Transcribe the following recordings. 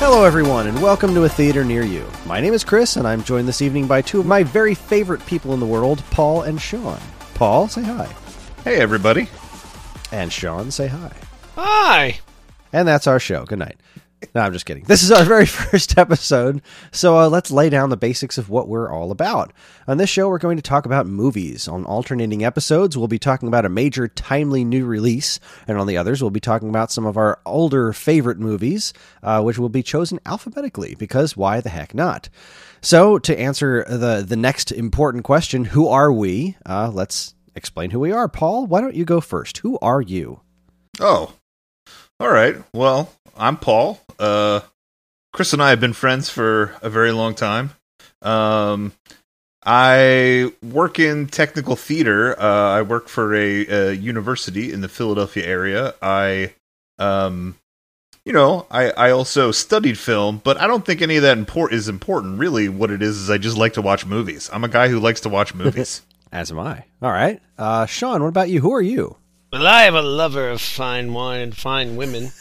Hello, everyone, and welcome to a theater near you. My name is Chris, and I'm joined this evening by two of my very favorite people in the world, Paul and Sean. Paul, say hi. Hey, everybody. And Sean, say hi. Hi. And that's our show. Good night. No, I'm just kidding. This is our very first episode, so uh, let's lay down the basics of what we're all about. On this show, we're going to talk about movies. On alternating episodes, we'll be talking about a major, timely new release, and on the others, we'll be talking about some of our older favorite movies, uh, which will be chosen alphabetically, because why the heck not? So, to answer the, the next important question, who are we? Uh, let's explain who we are. Paul, why don't you go first? Who are you? Oh, all right. Well, I'm Paul. Uh, Chris and I have been friends for a very long time. Um, I work in technical theater. Uh, I work for a, a, university in the Philadelphia area. I, um, you know, I, I also studied film, but I don't think any of that import is important. Really, what it is is I just like to watch movies. I'm a guy who likes to watch movies. As am I. All right, uh, Sean. What about you? Who are you? Well, I am a lover of fine wine and fine women.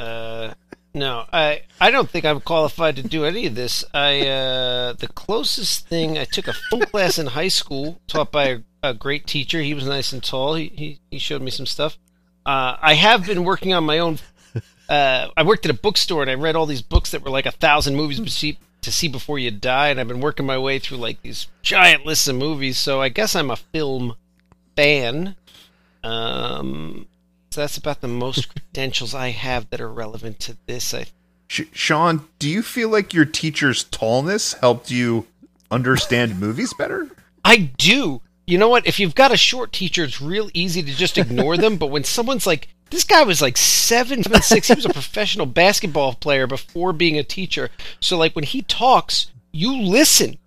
Uh, no, I I don't think I'm qualified to do any of this. I uh, the closest thing I took a film class in high school taught by a, a, great teacher. He was nice and tall. He he, he showed me some stuff. Uh, I have been working on my own. Uh, I worked at a bookstore and I read all these books that were like a thousand movies to see, to see before you die, and I've been working my way through like these giant lists of movies. So I guess I'm a film fan. Um, so that's about the most credentials I have that are relevant to this. I Sh- Sean, do you feel like your teacher's tallness helped you understand movies better? I do. You know what? If you've got a short teacher, it's real easy to just ignore them. But when someone's like, this guy was like seven, seven, six, he was a professional basketball player before being a teacher. So like when he talks, you listen.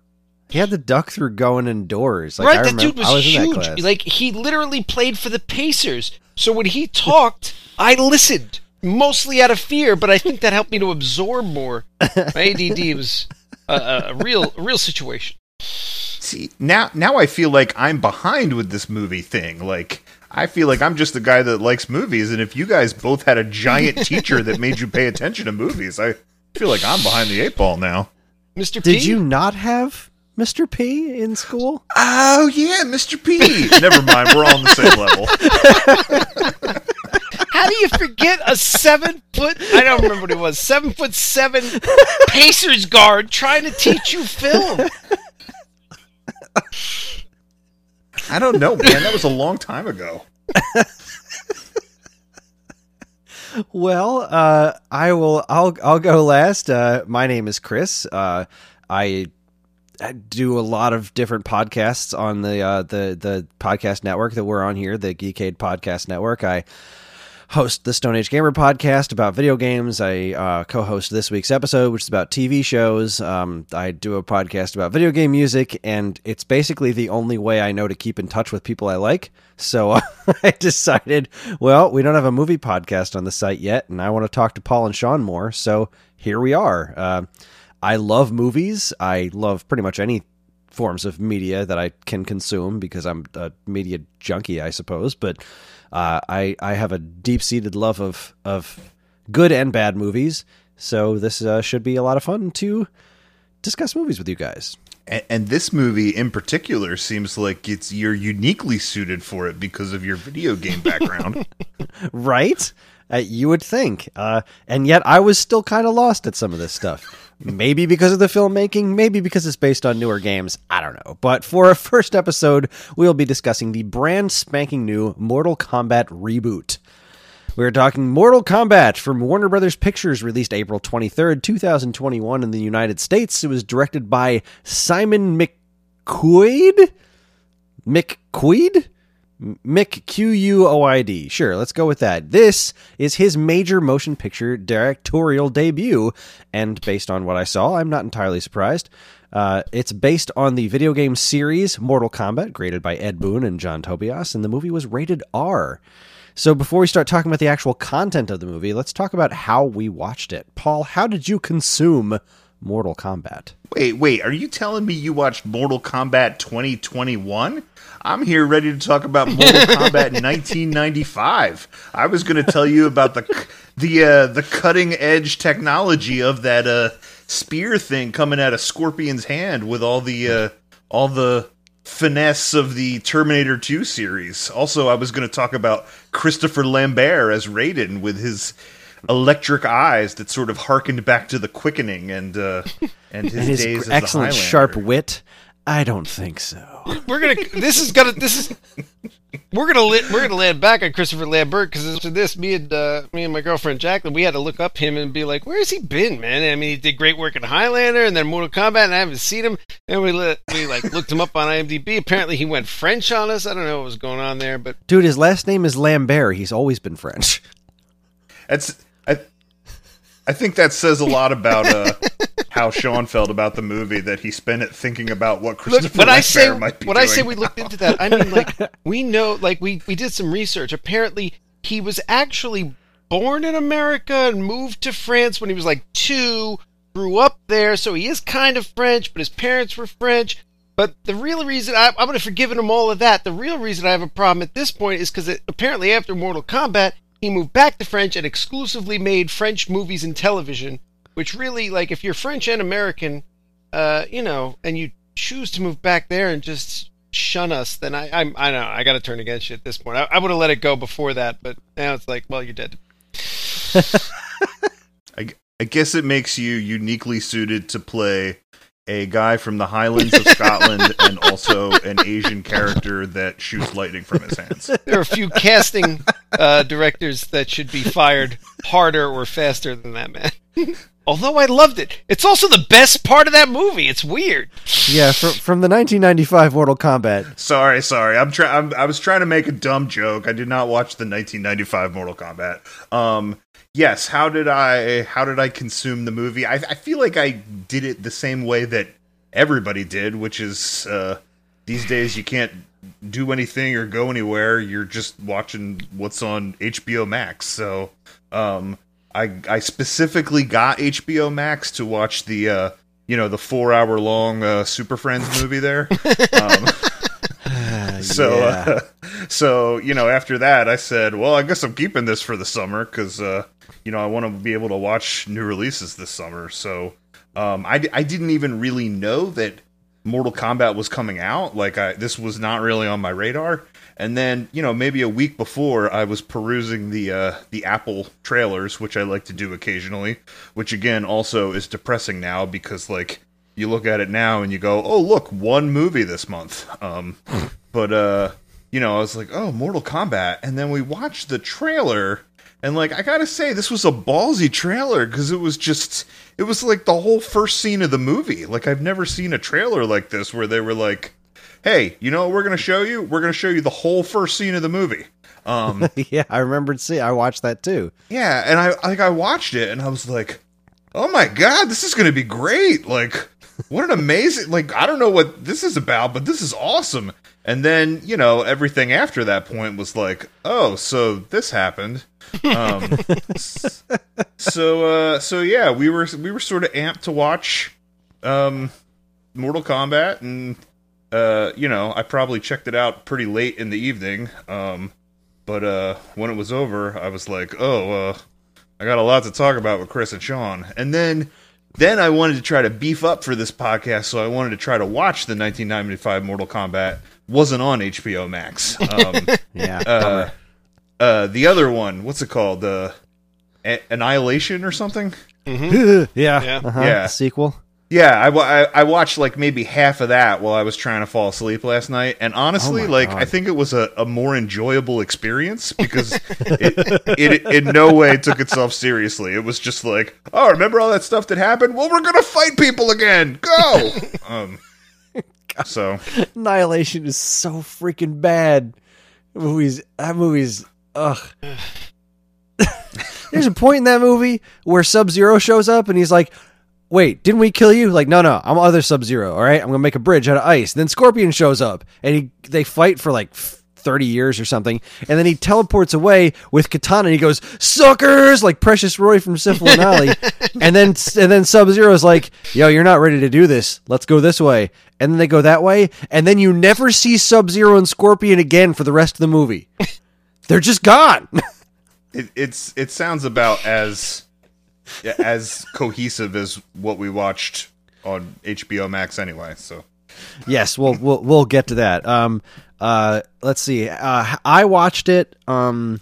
He had to duck through going indoors. Like, right, I that remember, dude was, was huge. Like he literally played for the Pacers. So when he talked, I listened mostly out of fear, but I think that helped me to absorb more. My ADD was a, a real, a real situation. See now, now I feel like I'm behind with this movie thing. Like I feel like I'm just the guy that likes movies, and if you guys both had a giant teacher that made you pay attention to movies, I feel like I'm behind the eight ball now. Mr. P? Did you not have Mr. P in school? Oh yeah, Mr. P. Never mind, we're all on the same level. How do you forget a seven foot? I don't remember what it was. Seven foot seven Pacers guard trying to teach you film. I don't know, man. That was a long time ago. well, uh, I will. I'll. I'll go last. Uh, my name is Chris. Uh, I I do a lot of different podcasts on the uh, the the podcast network that we're on here, the Geekade Podcast Network. I host the Stone Age Gamer podcast about video games. I uh, co-host this week's episode, which is about TV shows. Um, I do a podcast about video game music, and it's basically the only way I know to keep in touch with people I like. So I decided, well, we don't have a movie podcast on the site yet, and I want to talk to Paul and Sean more. So here we are. Uh, I love movies. I love pretty much any forms of media that I can consume because I'm a media junkie, I suppose. But uh, I I have a deep seated love of of good and bad movies. So this uh, should be a lot of fun to discuss movies with you guys. And, and, this movie in particular seems like it's you're uniquely suited for it because of your video game background, right? Uh, you would think, uh, and yet I was still kind of lost at some of this stuff. Maybe because of the filmmaking, maybe because it's based on newer games. I don't know. But for our first episode, we'll be discussing the brand spanking new Mortal Kombat reboot. We're talking Mortal Kombat from Warner Brothers Pictures, released April 23rd, 2021 in the United States. It was directed by Simon McQuaid? McQuoid? Mick Q U O I D. Sure, let's go with that. This is his major motion picture directorial debut, and based on what I saw, I'm not entirely surprised. Uh, it's based on the video game series Mortal Kombat, created by Ed Boon and John Tobias, and the movie was rated R. So before we start talking about the actual content of the movie, let's talk about how we watched it. Paul, how did you consume Mortal Kombat? Wait, wait, are you telling me you watched Mortal Kombat 2021? I'm here ready to talk about Mortal Kombat 1995. I was going to tell you about the the uh, the cutting edge technology of that uh, spear thing coming out of Scorpion's hand with all the uh, all the finesse of the Terminator 2 series. Also, I was going to talk about Christopher Lambert as Raiden with his electric eyes that sort of harkened back to the quickening and uh, and his, and his days as excellent the sharp wit. I don't think so. We're gonna. This is gonna. This is. We're gonna. Li- we're gonna land back on Christopher Lambert because after this, me and uh, me and my girlfriend Jacqueline, we had to look up him and be like, "Where has he been, man?" I mean, he did great work in Highlander and then Mortal Kombat, and I haven't seen him. And we li- we like looked him up on IMDb. Apparently, he went French on us. I don't know what was going on there, but Dude, his last name is Lambert. He's always been French. That's I. I think that says a lot about uh, how Sean felt about the movie that he spent it thinking about what Look, Christopher when I say might be when. I say we looked into that, I mean like we know, like we we did some research. Apparently, he was actually born in America and moved to France when he was like two. Grew up there, so he is kind of French, but his parents were French. But the real reason I, I'm going to forgive him all of that. The real reason I have a problem at this point is because apparently after Mortal Kombat, he moved back to French and exclusively made French movies and television. Which really, like, if you're French and American, uh, you know, and you choose to move back there and just shun us, then I, I'm, I know, I got to turn against you at this point. I, I would have let it go before that, but now it's like, well, you're dead. I, I guess it makes you uniquely suited to play a guy from the Highlands of Scotland and also an Asian character that shoots lightning from his hands. There are a few casting uh, directors that should be fired harder or faster than that man. Although I loved it, it's also the best part of that movie. It's weird. Yeah, from, from the 1995 Mortal Kombat. Sorry, sorry. I'm trying. I was trying to make a dumb joke. I did not watch the 1995 Mortal Kombat. Um, yes. How did I? How did I consume the movie? I, I feel like I did it the same way that everybody did, which is uh, these days you can't do anything or go anywhere. You're just watching what's on HBO Max. So, um, I I specifically got HBO Max to watch the uh, you know the four hour long uh, Super Friends movie there. Um, so Yeah. uh, so you know after that I said, well, I guess I'm keeping this for the summer because uh, you know I want to be able to watch new releases this summer. So um, I I didn't even really know that Mortal Kombat was coming out. Like I this was not really on my radar. And then, you know, maybe a week before, I was perusing the uh, the Apple trailers, which I like to do occasionally. Which again, also is depressing now because like you look at it now and you go, "Oh, look, one movie this month." Um, but uh, you know, I was like, "Oh, Mortal Kombat," and then we watched the trailer, and like I gotta say, this was a ballsy trailer because it was just, it was like the whole first scene of the movie. Like I've never seen a trailer like this where they were like, "Hey, you know what we're gonna show you? We're gonna show you the whole first scene of the movie." Um, yeah, I remembered see I watched that too. yeah, and I like I watched it and I was like, "Oh my god, this is going to be great." Like what an amazing like I don't know what this is about, but this is awesome. And then, you know, everything after that point was like, "Oh, so this happened." Um so uh so yeah, we were we were sort of amped to watch um Mortal Kombat and uh you know, I probably checked it out pretty late in the evening. Um but uh, when it was over, I was like, "Oh, uh, I got a lot to talk about with Chris and Sean." And then, then I wanted to try to beef up for this podcast, so I wanted to try to watch the 1995 Mortal Kombat. Wasn't on HBO Max. Um, Yeah. uh, uh, the other one, what's it called? Uh, A- Annihilation or something? yeah. Yeah. Uh-huh. Yeah. Sequel. Yeah, I, I, I watched like maybe half of that while I was trying to fall asleep last night, and honestly, Oh like God. I think it was a, a more enjoyable experience because it, it in no way took itself seriously. It was just like, oh, remember all that stuff that happened? Well, we're gonna fight people again. Go. um. So Annihilation is so freaking bad. Movies. That movie's ugh. There's a point in that movie where Sub Zero shows up and he's like, "Wait, didn't we kill you?" Like, no, no, I'm other Sub Zero. All right, I'm gonna make a bridge out of ice. Then Scorpion shows up and he they fight for like. 30 years or something and then he teleports away with katana and he goes suckers like precious roy from Syphil and and then and then sub zero is like yo you're not ready to do this let's go this way and then they go that way and then you never see sub zero and scorpion again for the rest of the movie they're just gone It, it's it sounds about as as cohesive as what we watched on HBO Max anyway. So yes, we'll we'll we'll get to that. Um, uh, let's see. Uh, I watched it. Um,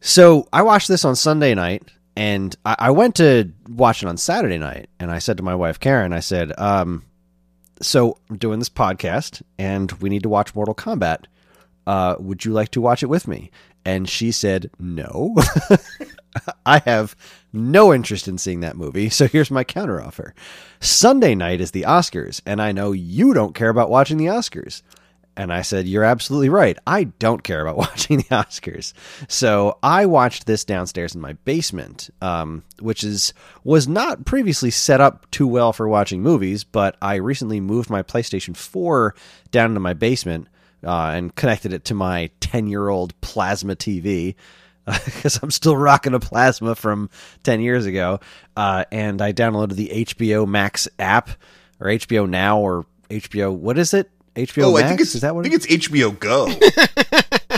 so I watched this on Sunday night, and I, went to watch it on Saturday night, and I said to my wife Karen, I said, um, so I'm doing this podcast, and we need to watch Mortal Kombat. Uh, would you like to watch it with me? And she said, no. I have no interest in seeing that movie, so here's my counteroffer. Sunday night is the Oscars, and I know you don't care about watching the Oscars. And I said, You're absolutely right. I don't care about watching the Oscars. So I watched this downstairs in my basement, um, which is was not previously set up too well for watching movies, but I recently moved my PlayStation 4 down into my basement uh, and connected it to my 10 year old plasma TV because I'm still rocking a plasma from 10 years ago. Uh, and I downloaded the HBO Max app or HBO Now or HBO, what is it? HBO oh, Max? I think it's is that what I think it's HBO Go.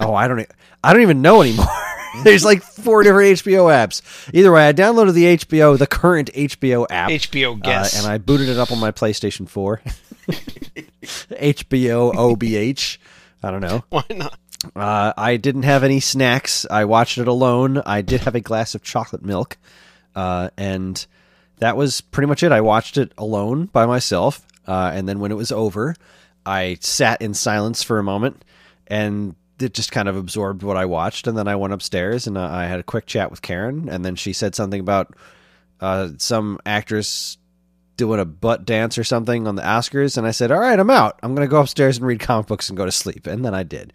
Oh, I don't. e- I don't even know anymore. There's like four different HBO apps. Either way, I downloaded the HBO, the current HBO app, HBO Guess. uh, and I booted it up on my PlayStation 4. HBO OBH. I don't know. Why not? Uh, I didn't have any snacks. I watched it alone. I did have a glass of chocolate milk, uh, and that was pretty much it. I watched it alone by myself, uh, and then when it was over, I sat in silence for a moment, and it just kind of absorbed what I watched. And then I went upstairs and uh, I had a quick chat with Karen, and then she said something about uh, some actress doing a butt dance or something on the Oscars, and I said, "All right, I'm out. I'm going to go upstairs and read comic books and go to sleep." And then I did.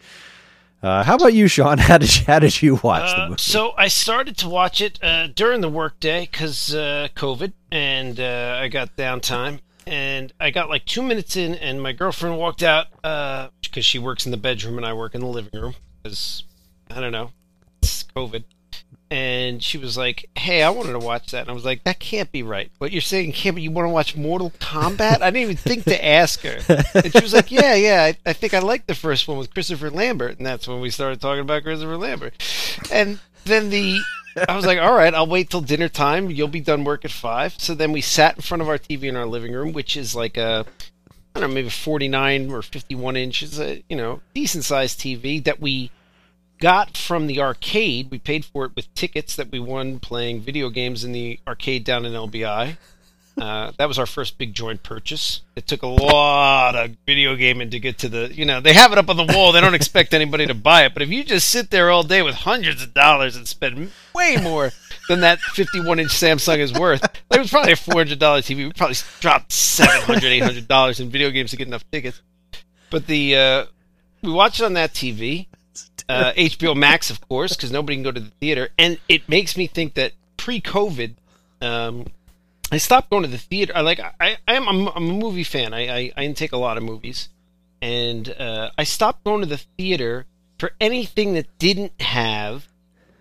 Uh, how about you, Sean? How did you, how did you watch the Uh, movie? so I started to watch it uh, during the workday because uh, COVID, and uh, I got downtime. And I got like two minutes in, and my girlfriend walked out because she works in the bedroom and I work in the living room. Because I don't know, it's COVID. And she was like, "Hey, I wanted to watch that." And I was like, "That can't be right. What you're saying can't be. You want to watch Mortal Kombat?" I didn't even think to ask her. And she was like, "Yeah, yeah. I, I think I like the first one with Christopher Lambert." And that's when we started talking about Christopher Lambert. And then the I was like, all right, I'll wait till dinner time. You'll be done work at five. So then we sat in front of our TV in our living room, which is like a, I don't know, maybe 49 or 51 inches, a, you know, decent sized TV that we got from the arcade. We paid for it with tickets that we won playing video games in the arcade down in LBI. Uh, that was our first big joint purchase. It took a lot of video gaming to get to the, you know, they have it up on the wall. They don't expect anybody to buy it. But if you just sit there all day with hundreds of dollars and spend way more than that 51 inch Samsung is worth, it was probably a $400 TV. We probably dropped $700, $800 in video games to get enough tickets. But the, uh, we watched it on that TV, uh, HBO Max, of course, because nobody can go to the theater. And it makes me think that pre COVID, um, I stopped going to the theater. I like I, I am I'm, I'm a movie fan. I, I I intake a lot of movies, and uh, I stopped going to the theater for anything that didn't have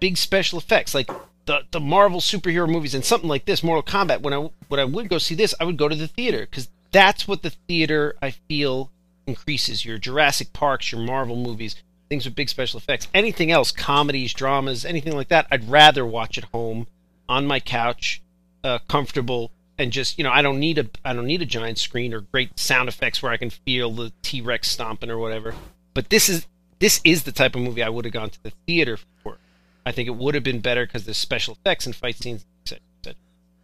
big special effects, like the the Marvel superhero movies and something like this, Mortal Kombat. When I when I would go see this, I would go to the theater because that's what the theater I feel increases. Your Jurassic Parks, your Marvel movies, things with big special effects. Anything else, comedies, dramas, anything like that, I'd rather watch at home on my couch uh, comfortable and just you know I don't need a I don't need a giant screen or great sound effects where I can feel the T Rex stomping or whatever. But this is this is the type of movie I would have gone to the theater for. I think it would have been better because there's special effects and fight scenes.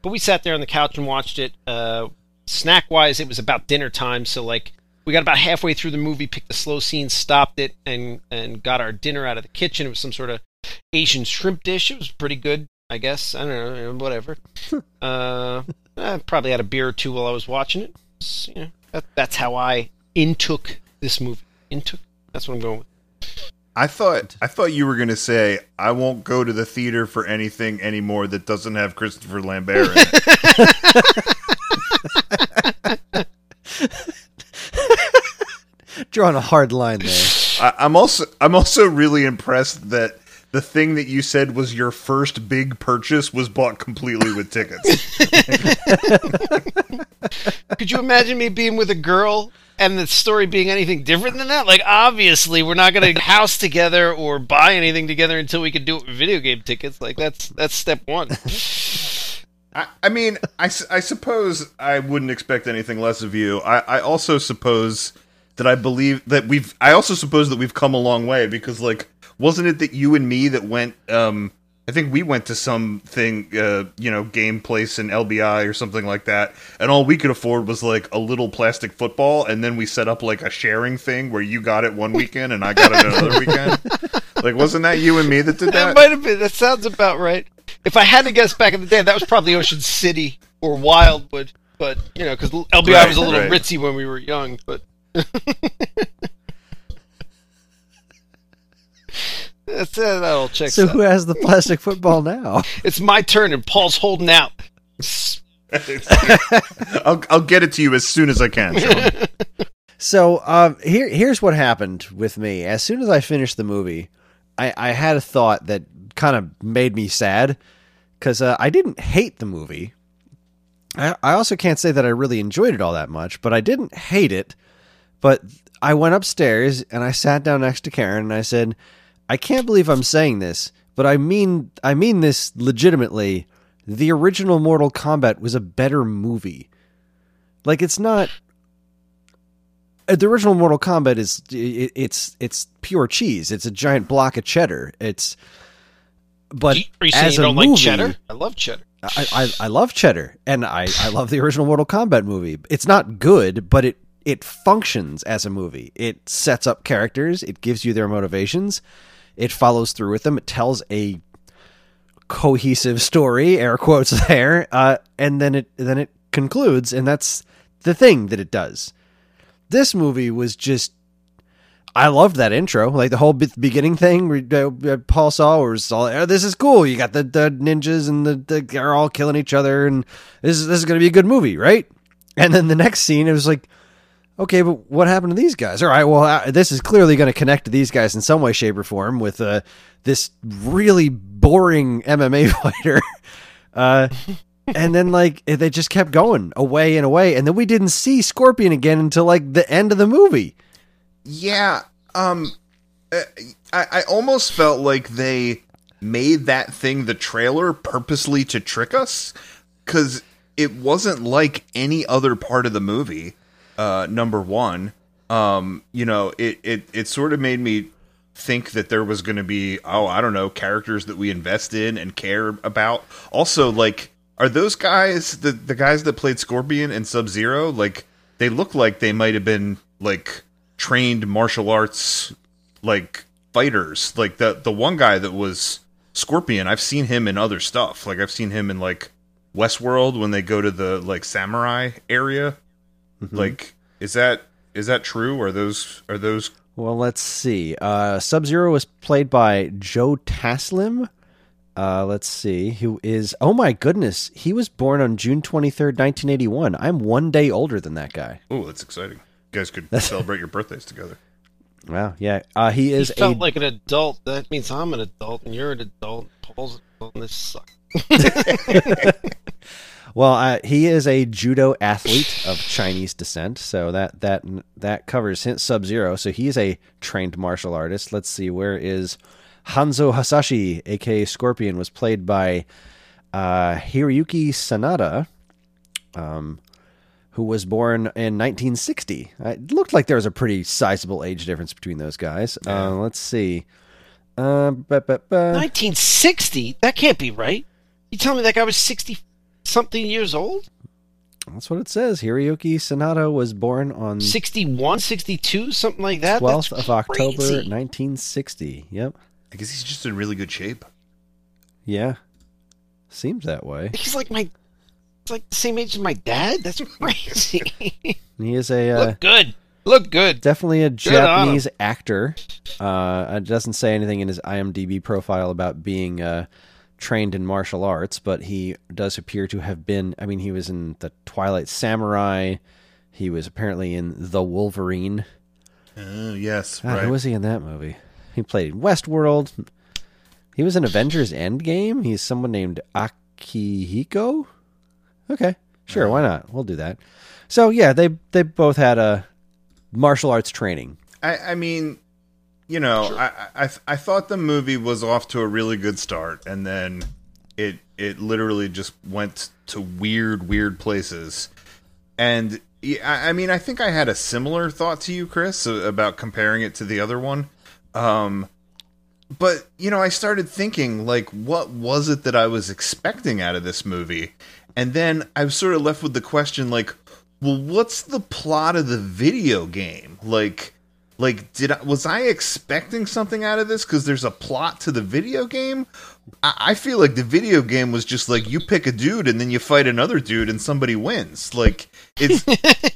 But we sat there on the couch and watched it. Uh, snack wise, it was about dinner time, so like we got about halfway through the movie, picked the slow scene, stopped it, and and got our dinner out of the kitchen. It was some sort of Asian shrimp dish. It was pretty good. I guess I don't know, whatever. uh, I probably had a beer or two while I was watching it. It's, you know, that, that's how I intook this movie. Intook. That's what I'm going with. I thought I thought you were gonna say I won't go to the theater for anything anymore that doesn't have Christopher Lambert in it. Drawing a hard line there. I, I'm also I'm also really impressed that the thing that you said was your first big purchase was bought completely with tickets. Could you imagine me being with a girl and the story being anything different than that. Like, obviously, we're not going to house together or buy anything together until we can do it with video game tickets. Like, that's that's step one. I, I mean, I, s- I suppose I wouldn't expect anything less of you. I, I also suppose that I believe that we've. I also suppose that we've come a long way because, like, wasn't it that you and me that went? Um, I think we went to something, uh, you know, game place in LBI or something like that, and all we could afford was like a little plastic football, and then we set up like a sharing thing where you got it one weekend and I got it another weekend. Like, wasn't that you and me that did That that? might have been. That sounds about right. If I had to guess back in the day, that was probably Ocean City or Wildwood. But you know, because LBI Right, was a little right. ritzy when we were young. But that's uh, that all checks So out. who has the plastic football now? It's my turn, and Paul's holding out. I'll I'll get it to you as soon as I can. Sean. So um, here, here's what happened with me. As soon as I finished the movie, I, I had a thought that kind of made me sad because uh, I didn't hate the movie. I, I also can't say that I really enjoyed it all that much, but I didn't hate it. But I went upstairs and I sat down next to Karen and I said, "I can't believe I'm saying this, but I mean I mean this legitimately. The original Mortal Kombat was a better movie. Like it's not uh, the original Mortal Kombat is it, it's it's pure cheese. It's a giant block of cheddar. It's but as you a don't movie, like cheddar? I love cheddar. I, I I love cheddar and I I love the original Mortal Kombat movie. It's not good, but it it functions as a movie. It sets up characters. It gives you their motivations. It follows through with them. It tells a cohesive story, air quotes there, uh, and then it then it concludes, and that's the thing that it does. This movie was just. I loved that intro, like the whole be- beginning thing. Uh, Paul saw was all, oh, "This is cool. You got the, the ninjas and the, the they're all killing each other, and this is this is going to be a good movie, right?" And then the next scene, it was like, okay, but what happened to these guys? All right, well, uh, this is clearly going to connect to these guys in some way, shape, or form with uh, this really boring MMA fighter. Uh, and then, like, they just kept going away and away. And then we didn't see Scorpion again until, like, the end of the movie. Yeah, um, uh, I, I almost felt like they made that thing the trailer purposely to trick us because it wasn't like any other part of the movie. Uh, number one, um, you know, it it it sort of made me think that there was going to be oh I don't know characters that we invest in and care about. Also, like, are those guys the the guys that played Scorpion and Sub Zero? Like, they look like they might have been like trained martial arts like fighters. Like the the one guy that was Scorpion, I've seen him in other stuff. Like I've seen him in like Westworld when they go to the like samurai area. Like is that is that true? Are those are those Well, let's see. Uh, Sub Zero was played by Joe Taslim. Uh, let's see. Who is. Oh, my goodness. He was born on June 23rd, 1981. I'm one day older than that guy. Oh, that's exciting. You guys could celebrate your birthdays together. Wow. Yeah. Uh, he He is a. felt like an adult. That means I'm an adult, and you're an adult. Paul's an adult, and this sucks. Well, uh, he is a judo athlete of Chinese descent, so that that that covers Sub Zero. So he is a trained martial artist. Let's see, where is Hanzo Hasashi, aka Scorpion, was played by uh, Hiroyuki Sanada, um, who was born in 1960. Uh, It looked like there was a pretty sizable age difference between those guys. Uh, let's see. Uh, ba- ba- ba. 1960? That can't be right. You telling me that guy was 60 something years old? That's what it says. Hiroyuki Sanada was born on 61, 62, something like that? 12th That's of October, crazy. 1960. Yep. I guess he's just in really good shape. Yeah. Seems that way. He's like my. It's like the same age as my dad? That's crazy. He is a uh, Look good. Look good. definitely a on him. Japanese actor. Uh, it doesn't say anything in his IMDb profile about being uh, trained in martial arts, but he does appear to have been. I mean, he was in the Twilight Samurai. He was apparently in The Wolverine. Uh, yes, God, right. Who was he in that movie? He played Westworld. He was in Avengers Endgame. He's someone named Akihiko. Okay, sure, why not? We'll do that. So yeah, they they both had a martial arts training. I, I mean, you know, I, I I thought the movie was off to a really good start, and then it it literally just went to weird, weird places. And I I mean, I think I had a similar thought to you, Chris, about comparing it to the other one. Um, but you know, I started thinking like, what was it that I was expecting out of this movie? And then I was sort of left with the question, like, well, what's the plot of the video game? Like, like did I was I expecting something out of this? Because there's a plot to the video game. I, I feel like the video game was just like you pick a dude and then you fight another dude and somebody wins. Like, it's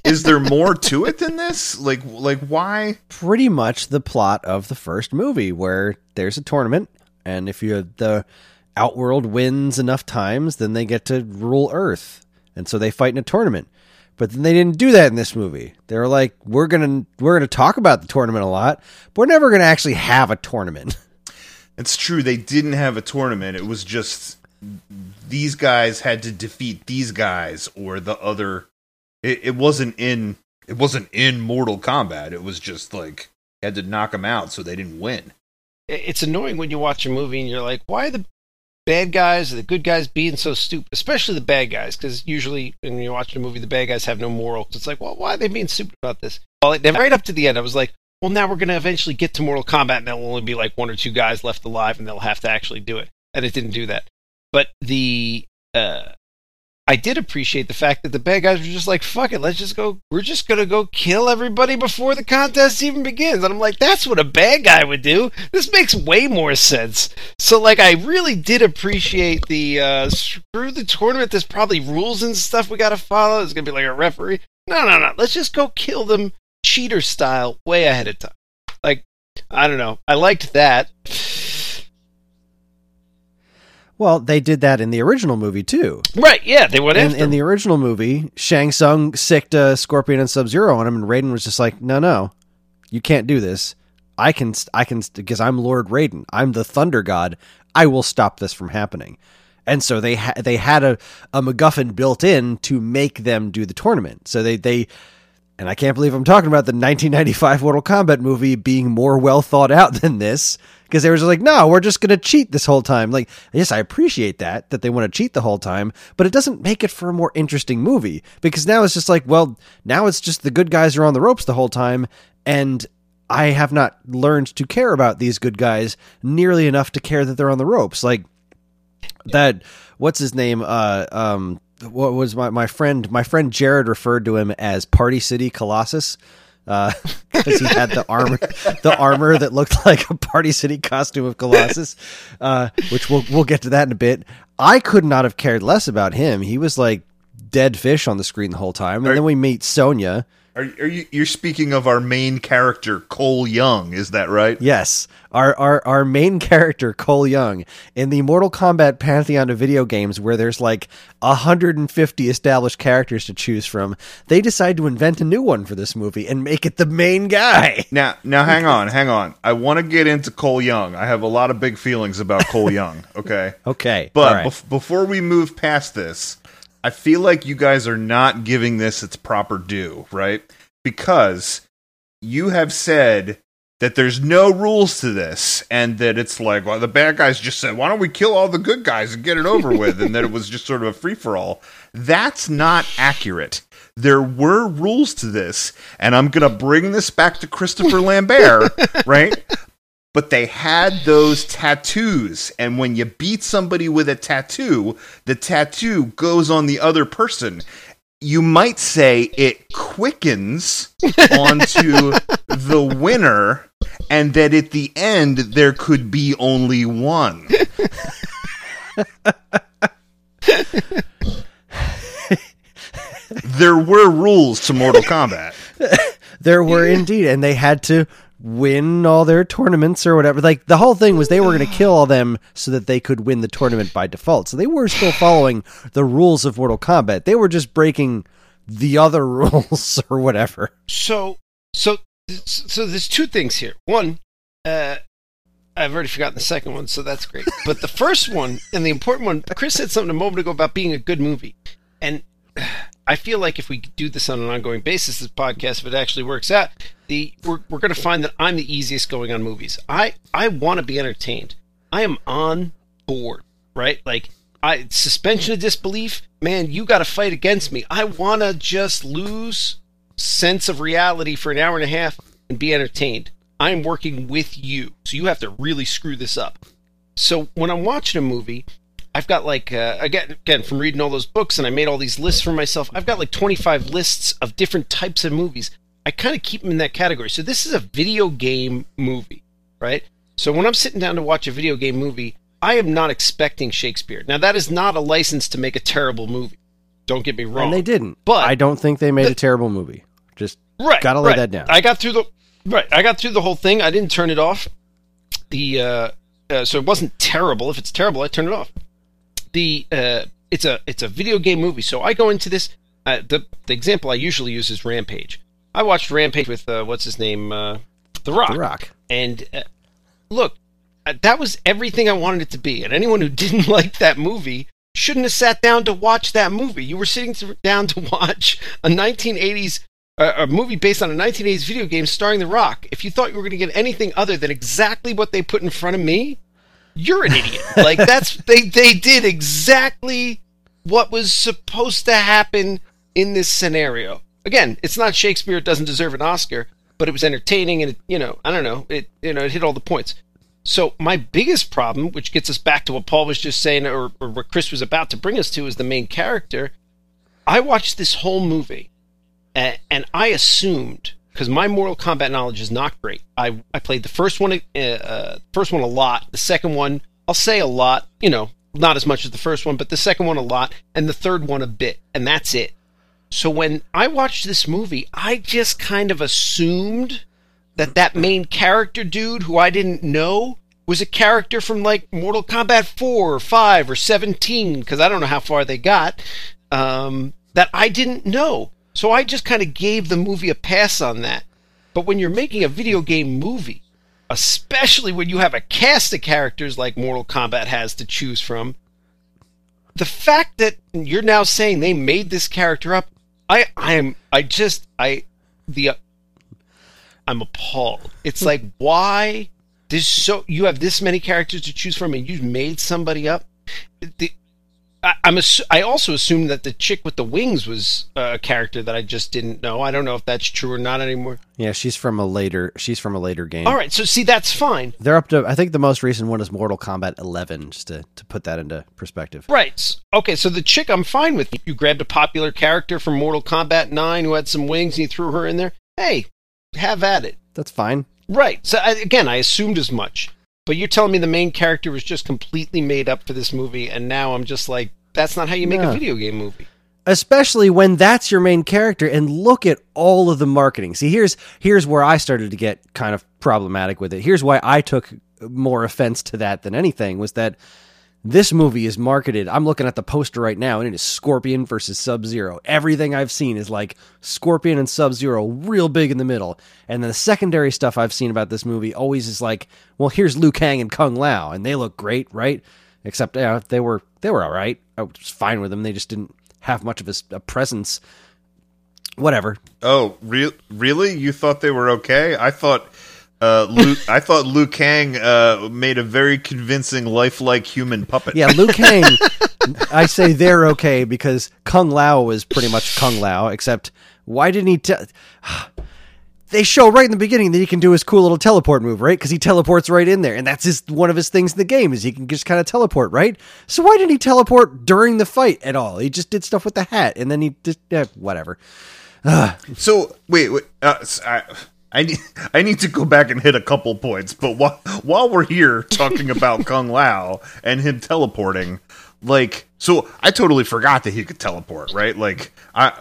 is there more to it than this? Like, like why? Pretty much the plot of the first movie, where there's a tournament, and if you the Outworld wins enough times, then they get to rule Earth, and so they fight in a tournament. But then they didn't do that in this movie. They were like, "We're gonna we're gonna talk about the tournament a lot, but we're never gonna actually have a tournament." It's true they didn't have a tournament. It was just these guys had to defeat these guys or the other. It, it wasn't in it wasn't in Mortal Kombat. It was just like had to knock them out so they didn't win. It's annoying when you watch a movie and you're like, why the bad guys the good guys being so stupid? Especially the bad guys, because usually when you're watching a movie, the bad guys have no morals. It's like, well, why are they being stupid about this? Well, right up to the end, I was like, well, now we're going to eventually get to Mortal Kombat, and there'll only be like one or two guys left alive, and they'll have to actually do it. And it didn't do that. But the uh, I did appreciate the fact that the bad guys were just like, fuck it, let's just go, we're just gonna go kill everybody before the contest even begins. And I'm like, that's what a bad guy would do. This makes way more sense. So, like, I really did appreciate the, uh, screw the tournament, there's probably rules and stuff we gotta follow. There's gonna be like a referee. No, no, no, let's just go kill them cheater style way ahead of time. Like, I don't know. I liked that. Well, they did that in the original movie too. Right, yeah, they went In, after in the original movie, Shang Tsung sicked uh, Scorpion and Sub Zero on him, and Raiden was just like, "No, no, you can't do this. I can, I can, because I'm Lord Raiden. I'm the Thunder God. I will stop this from happening." And so they ha- they had a, a MacGuffin built in to make them do the tournament. So they they and I can't believe I'm talking about the 1995 Mortal Kombat movie being more well thought out than this because they were just like, no, we're just going to cheat this whole time. Like, yes, I appreciate that, that they want to cheat the whole time, but it doesn't make it for a more interesting movie because now it's just like, well, now it's just the good guys are on the ropes the whole time. And I have not learned to care about these good guys nearly enough to care that they're on the ropes. Like, that what's his name uh um what was my my friend my friend Jared referred to him as Party City Colossus uh because he had the armor the armor that looked like a Party City costume of Colossus uh which we'll we'll get to that in a bit. I could not have cared less about him. He was like dead fish on the screen the whole time. And then we meet Sonya Are, are you you're speaking of our main character Cole Young? Is that right? Yes, our our our main character Cole Young in the Mortal Kombat pantheon of video games, where there's like 150 established characters to choose from, they decide to invent a new one for this movie and make it the main guy. Now, now, hang on, hang on. I want to get into Cole Young. I have a lot of big feelings about Cole Young. Okay, Okay, but right. bef- before we move past this, I feel like you guys are not giving this its proper due, right? Because you have said that there's no rules to this, and that it's like, well, the bad guys just said, "Why don't we kill all the good guys and get it over with?" and that it was just sort of a free for all. That's not accurate. There were rules to this, and I'm gonna bring this back to Christopher Lambert, right? But they had those tattoos. And when you beat somebody with a tattoo the tattoo goes on the other person. You might say it quickens onto the winner and that at the end there could be only one. There were rules to mortal kombat. There were indeed, and they had to win all their tournaments or whatever. Like the whole thing was they were going to kill all them so that they could win the tournament by default. So they were still following the rules of Mortal Kombat. They were just breaking the other rules or whatever. So, so, so there's two things here. One, uh, I've already forgotten the second one, so that's great. But the first one and the important one, Chris said something a moment ago about being a good movie, and I feel like if we do this on an ongoing basis, this podcast, if it actually works out, the we're, we're going to find that I'm the easiest going on movies. I I want to be entertained. I am on board, right? Like I suspension of disbelief, man. You got to fight against me. I want to just lose sense of reality for an hour and a half and be entertained. I'm working with you, so you have to really screw this up. So when I'm watching a movie, I've got like uh, again again from reading all those books and I made all these lists for myself. I've got like 25 lists of different types of movies. I kind of keep them in that category. So this is a video game movie, right? So when I'm sitting down to watch a video game movie, I am not expecting Shakespeare. Now that is not a license to make a terrible movie. Don't get me wrong. And they didn't. But I don't think they made a terrible movie. Just right, gotta lay right. that down. I got through the right. I got through the whole thing. I didn't turn it off. The uh, uh, so it wasn't terrible. If it's terrible, I turn it off. The uh, it's a it's a video game movie. So I go into this. Uh, the the example I usually use is Rampage. I watched Rampage with uh, what's his name, uh, The Rock. The Rock. And uh, look, uh, that was everything I wanted it to be. And anyone who didn't like that movie shouldn't have sat down to watch that movie. You were sitting to, down to watch a 1980s uh, a movie based on a 1980s video game starring The Rock. If you thought you were going to get anything other than exactly what they put in front of me, you're an idiot. like that's they they did exactly what was supposed to happen in this scenario. Again, it's not Shakespeare; it doesn't deserve an Oscar, but it was entertaining, and it, you know, I don't know, it you know, it hit all the points. So my biggest problem, which gets us back to what Paul was just saying, or, or what Chris was about to bring us to, is the main character. I watched this whole movie, and, and I assumed because my Mortal Kombat knowledge is not great. I I played the first one, uh, uh, first one a lot. The second one, I'll say a lot. You know, not as much as the first one, but the second one a lot, and the third one a bit, and that's it. So when I watched this movie, I just kind of assumed that that main character dude who I didn't know was a character from like Mortal Kombat 4 or 5 or 17 because I don't know how far they got um, that I didn't know. So I just kind of gave the movie a pass on that. But when you're making a video game movie, especially when you have a cast of characters like Mortal Kombat has to choose from, the fact that you're now saying they made this character up, I I am I just I the I'm appalled. It's hmm. like why there's so you have this many characters to choose from and you made somebody up. The, I, I'm assu- I also assumed that the chick with the wings was uh, a character that I just didn't know. I don't know if that's true or not anymore. Yeah, she's from a later. She's from a later game. All right, so see that's fine. They're up to. I think the most recent one is Mortal Kombat 11. Just to to put that into perspective. Right. Okay, so the chick I'm fine with. You grabbed a popular character from Mortal Kombat 9 who had some wings and you threw her in there. Hey, have at it. That's fine. Right. So I, again, I assumed as much. But you're telling me the main character was just completely made up for this movie, and now I'm just like, that's not how you make a video game movie. especially when that's your main character and look at all of the marketing. See here's here's where i started to get kind of problematic with it. Here's why i took more offense to that than anything was that this movie is marketed i'm looking at the poster right now and it is scorpion versus sub zero everything i've seen is like scorpion and sub zero real big in the middle and the secondary stuff i've seen about this movie always is like well here's liu kang and kung lao and they look great right except yeah, they were they were all right i was fine with them they just didn't have much of a presence. Whatever. Oh, re- really? You thought they were okay? I thought uh, Luke. I thought Liu Kang uh, made a very convincing, lifelike human puppet. Yeah, Liu Kang. I say they're okay because Kung Lao was pretty much Kung Lao, except why didn't he? Te- they show right in the beginning that he can do his cool little teleport move, right? Because he teleports right in there, and that's his one of his things in the game is he can just kind of teleport, right? So why didn't he teleport during the fight at all? He just did stuff with the hat, and then he just eh, whatever. So wait, wait uh, I, I need I need to go back and hit a couple points. But while while we're here talking about Kung Lao and him teleporting, like, so I totally forgot that he could teleport, right? Like, I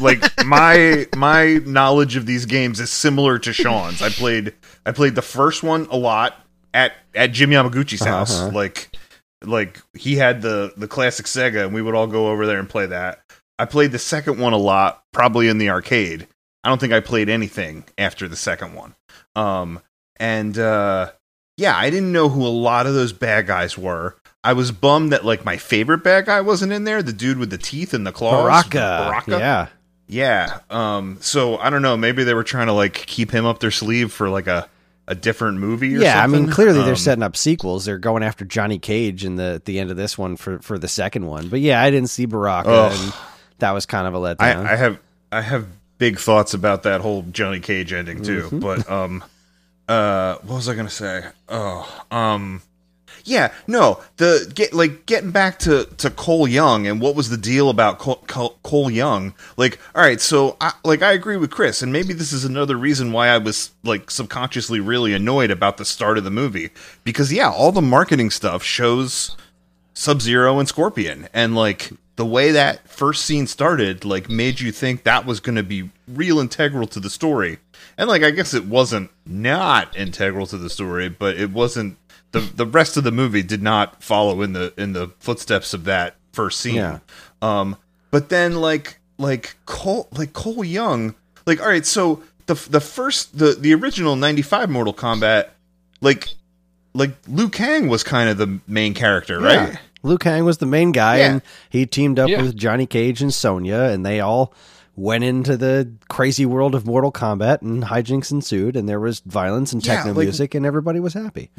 like my my knowledge of these games is similar to Sean's. I played I played the first one a lot at at Jim Yamaguchi's house, Uh-huh. like like he had the the classic Sega, and we would all go over there and play that. I played the second one a lot, probably in the arcade. I don't think I played anything after the second one. Um, and uh, yeah, I didn't know who a lot of those bad guys were. I was bummed that like my favorite bad guy wasn't in there, the dude with the teeth and the claws. Baraka. Baraka. Yeah. Yeah. Um. So I don't know. Maybe they were trying to like keep him up their sleeve for like a a different movie. or Yeah, I mean, something. clearly they're Um, setting up sequels. They're going after Johnny Cage in the at the end of this one for for the second one. But yeah, I didn't see Baraka, Ugh. and that was kind of a letdown. I, I have I have big thoughts about that whole Johnny Cage ending too. Mm-hmm. But um, uh, what was I gonna say? Oh, um, yeah, no, the get like getting back to to Cole Young and what was the deal about Cole, Cole, Cole Young? Like, all right, so I, like I agree with Kris, and maybe this is another reason why I was like subconsciously really annoyed about the start of the movie because yeah, all the marketing stuff shows Sub Zero and Scorpion, and like the way that first scene started, like made you think that was going to be real integral to the story, and like I guess it wasn't not integral to the story, but it wasn't the the rest of the movie did not follow in the in the footsteps of that first scene. Yeah. Um, but then like like Cole like Cole Young, like all right, so the the first the the original '95 Mortal Kombat, like like Liu Kang was kind of the main character, right? Yeah. Liu Kang was the main guy, Yeah. and he teamed up Yeah. with Johnny Cage and Sonya, and they all went into the crazy world of Mortal Kombat, and hijinks ensued, and there was violence and Yeah, techno like- music, and everybody was happy.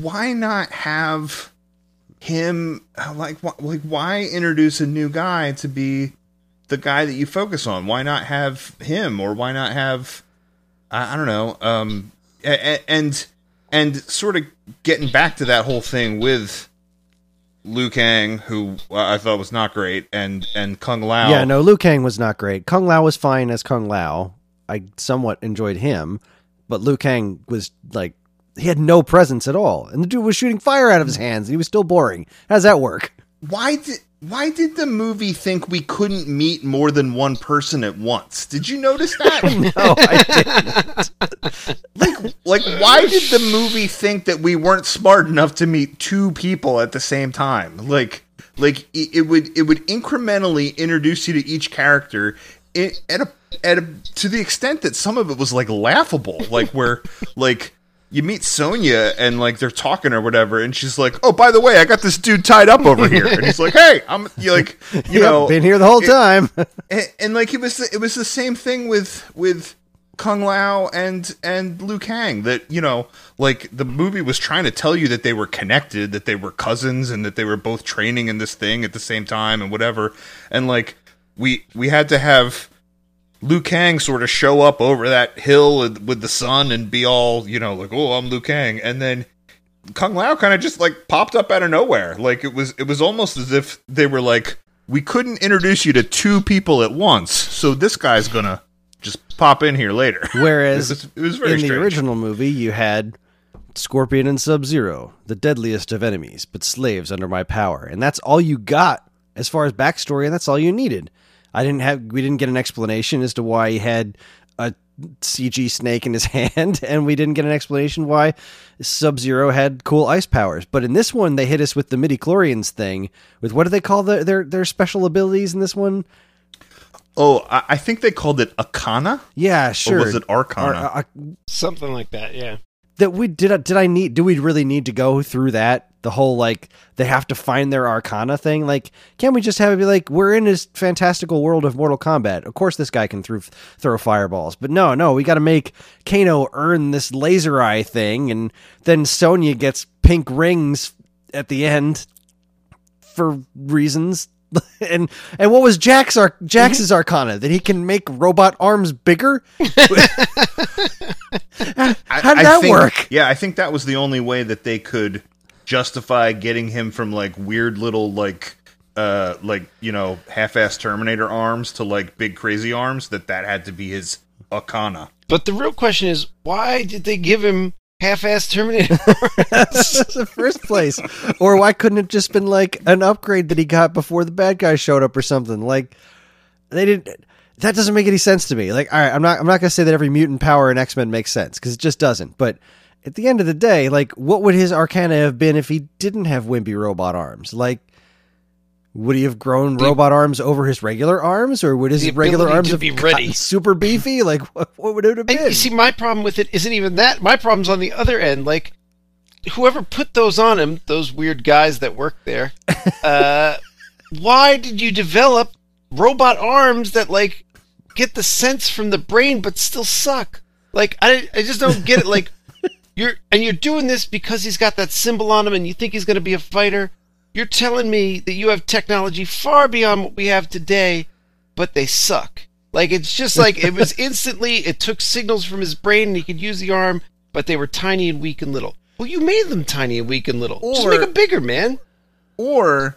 why not have him like wh- like why introduce a new guy to be the guy that you focus on why not have him or why not have i, I don't know um a- a- and and sort of getting back to that whole thing with Liu Kang, who I thought was not great, and and Kung Lao. Yeah, no, Liu Kang was not great. Kung Lao was fine as Kung Lao. I somewhat enjoyed him, but Liu Kang was like he had no presence at all, and the dude was shooting fire out of his hands, and he was still boring. How does that work? why did why did the movie think we couldn't meet more than one person at once? Did you notice that? No, I didn't. like like why did the movie think that we weren't smart enough to meet two people at the same time? Like like it, it would it would incrementally introduce you to each character i at a at a to the extent that some of it was like laughable, like where like you meet Sonya and like they're talking or whatever, and she's like, "Oh, by the way, I got this dude tied up over here," and he's like, "Hey, I'm you like you Yep, know been here the whole it- time. and, and like it was the, it was the same thing with with Kung Lao and and Liu Kang that you know like the movie was trying to tell you that they were connected that they were cousins and that they were both training in this thing at the same time and whatever and like we we had to have Liu Kang sort of show up over that hill with the sun and be all you know like oh I'm Liu Kang and then Kung Lao kind of just like popped up out of nowhere. Like it was it was almost as if they were like, we couldn't introduce you to two people at once, so this guy's gonna just pop in here later. Whereas it was, it was very in strange. the original movie, you had Scorpion and Sub Zero, the deadliest of enemies, but slaves under my power, and that's all you got as far as backstory, and that's all you needed. I didn't have, we didn't get an explanation as to why he had a CG snake in his hand, and we didn't get an explanation why Sub Zero had cool ice powers. But in this one, they hit us with the midi chlorians thing. With what do they call the, their their special abilities in this one? oh, I, I think they called it Akana. Yeah, sure. was it Arcana? Ar- ar- Something like that, yeah. That we did I, did I need do we really need to go through that the whole like they have to find their arcana thing? Like can't we just have it be like we're in this fantastical world of Mortal Kombat. Of course this guy can throw throw fireballs but no no we got to make Kano earn this laser eye thing and then Sonya gets pink rings at the end for reasons and and what was Jack's Ar- Jax's arcana that he can make robot arms bigger how how did that think, work Yeah, I think that was the only way that they could justify getting him from like weird little like uh like you know half-ass Terminator arms to like big crazy arms. That that had to be his Akana. But the real question is, why did they give him half-assed Terminator? That's the first place. Or why couldn't it just been like an upgrade that he got before the bad guy showed up or something? Like they didn't that doesn't make any sense to me. Like all right, I'm not I'm not to say that every mutant power in X-Men makes sense cuz it just doesn't. But at the end of the day, like what would his arcana have been if he didn't have wimpy robot arms? Like would he have grown robot arms over his regular arms, or would his The regular arms have be ready. super beefy? Like what, what would it have And been? you see, my problem with it isn't even that. My problem's on the other end. Like, whoever put those on him, those weird guys that work there, uh, why did you develop robot arms that like get the sense from the brain but still suck? Like I, I just don't get it. Like you're and you're doing this because he's got that symbol on him, and you think he's going to be a fighter. You're telling me that you have technology far beyond what we have today, but they suck. Like it's just like it was instantly. It took signals from his brain, and he could use the arm, but they were tiny and weak and little. Well, you made them tiny and weak and little. Just make them bigger, man. Or